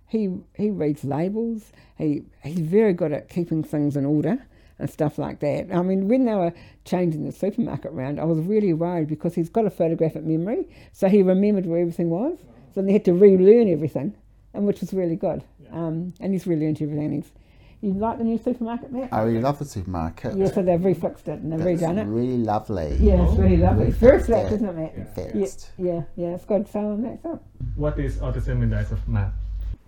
He, he reads labels. He, he's very good at keeping things in order and stuff like that. I mean, when they were changing the supermarket round, I was really worried because he's got a photographic memory, so he remembered where everything was. So they had to relearn everything, and which was really good. Um, and he's relearned everything. He's, you like the new supermarket there? I really love the supermarket. yeah, so they've refixed it and they've It's redone it. really lovely. Yeah, it's really lovely. It's very flat, isn't it, Matt? And Yeah, fast. yeah, yeah, it's good. So um, that's it. What is autism in the eyes of Matt?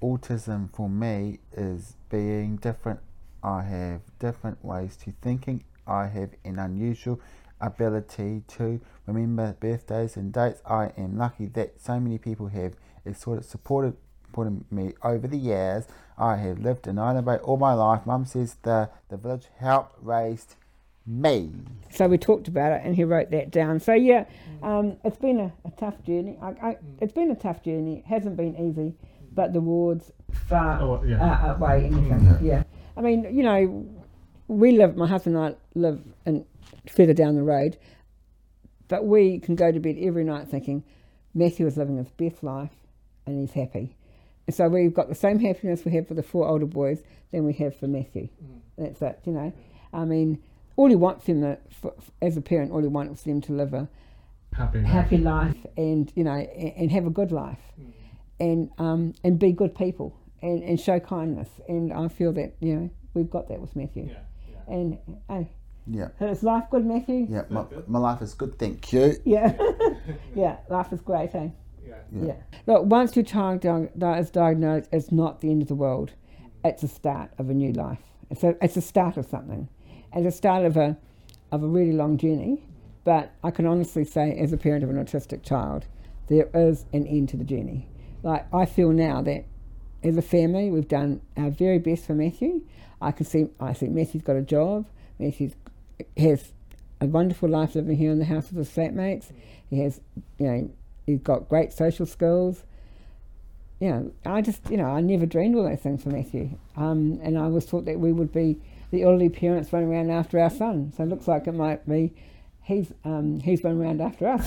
Autism for me is being different. I have different ways to thinking. I have an unusual ability to remember birthdays and dates. I am lucky that so many people have sort of supported supported me over the years. I have lived in Island Bay all my life. Mum says the, the village helped raised me. So we talked about it, and he wrote that down. So yeah, um, it's been a, a tough journey. I, I, it's been a tough journey. It hasn't been easy, but the rewards far Oh, yeah. uh, outweigh anything. Yeah. Yeah. I mean, you know, we live. My husband and I live in further down the road, but we can go to bed every night thinking Matthew is living his best life, and he's happy. And so we've got the same happiness we have for the four older boys than we have for Matthew. That's it. You know, I mean, all you want from the for, as a parent, all you want is them to live a Happy. happy life and you know and, and have a good life and um, and be good people and, and show kindness and I feel that you know we've got that with Matthew Yeah. yeah. and hey, Yeah. is life good Matthew Yeah, my, good. my life is good, thank you. yeah yeah life is great eh Yeah. Yeah. yeah look once your child di- di- is diagnosed it's not the end of the world it's a start of a new life it's a, it's a start of something it's a start of a of a really long journey but I can honestly say as a parent of an autistic child there is an end to the journey like I feel now that as a family we've done our very best for Matthew I can see I see Matthew's got a job Matthew has a wonderful life living here in the house with his flatmates he has you know he's got great social skills you know, I just, you know, I never dreamed all those things for Matthew. Um, and I always thought that we would be the elderly parents running around after our son. So it looks like it might be he's um, he's running around after us,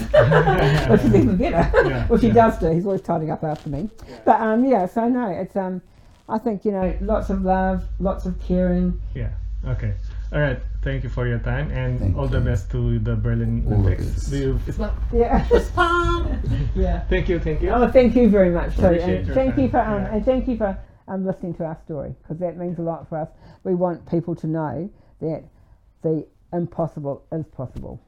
which is even better. Yeah, which he does do. He's always tidying up after me. But um, yeah, so no, it's um, I think you know, lots of love, lots of caring. Yeah. Okay. All right. Thank you for your time and Thank all the best to the Berlin All the Olympics. best. Do you? It's not. Yeah. yeah. Thank you. Thank you. Oh, thank you very much. too. Appreciate and your thank you for um, Yeah. and thank you for um, listening to our story because that means a lot for us. We want people to know that the impossible is possible.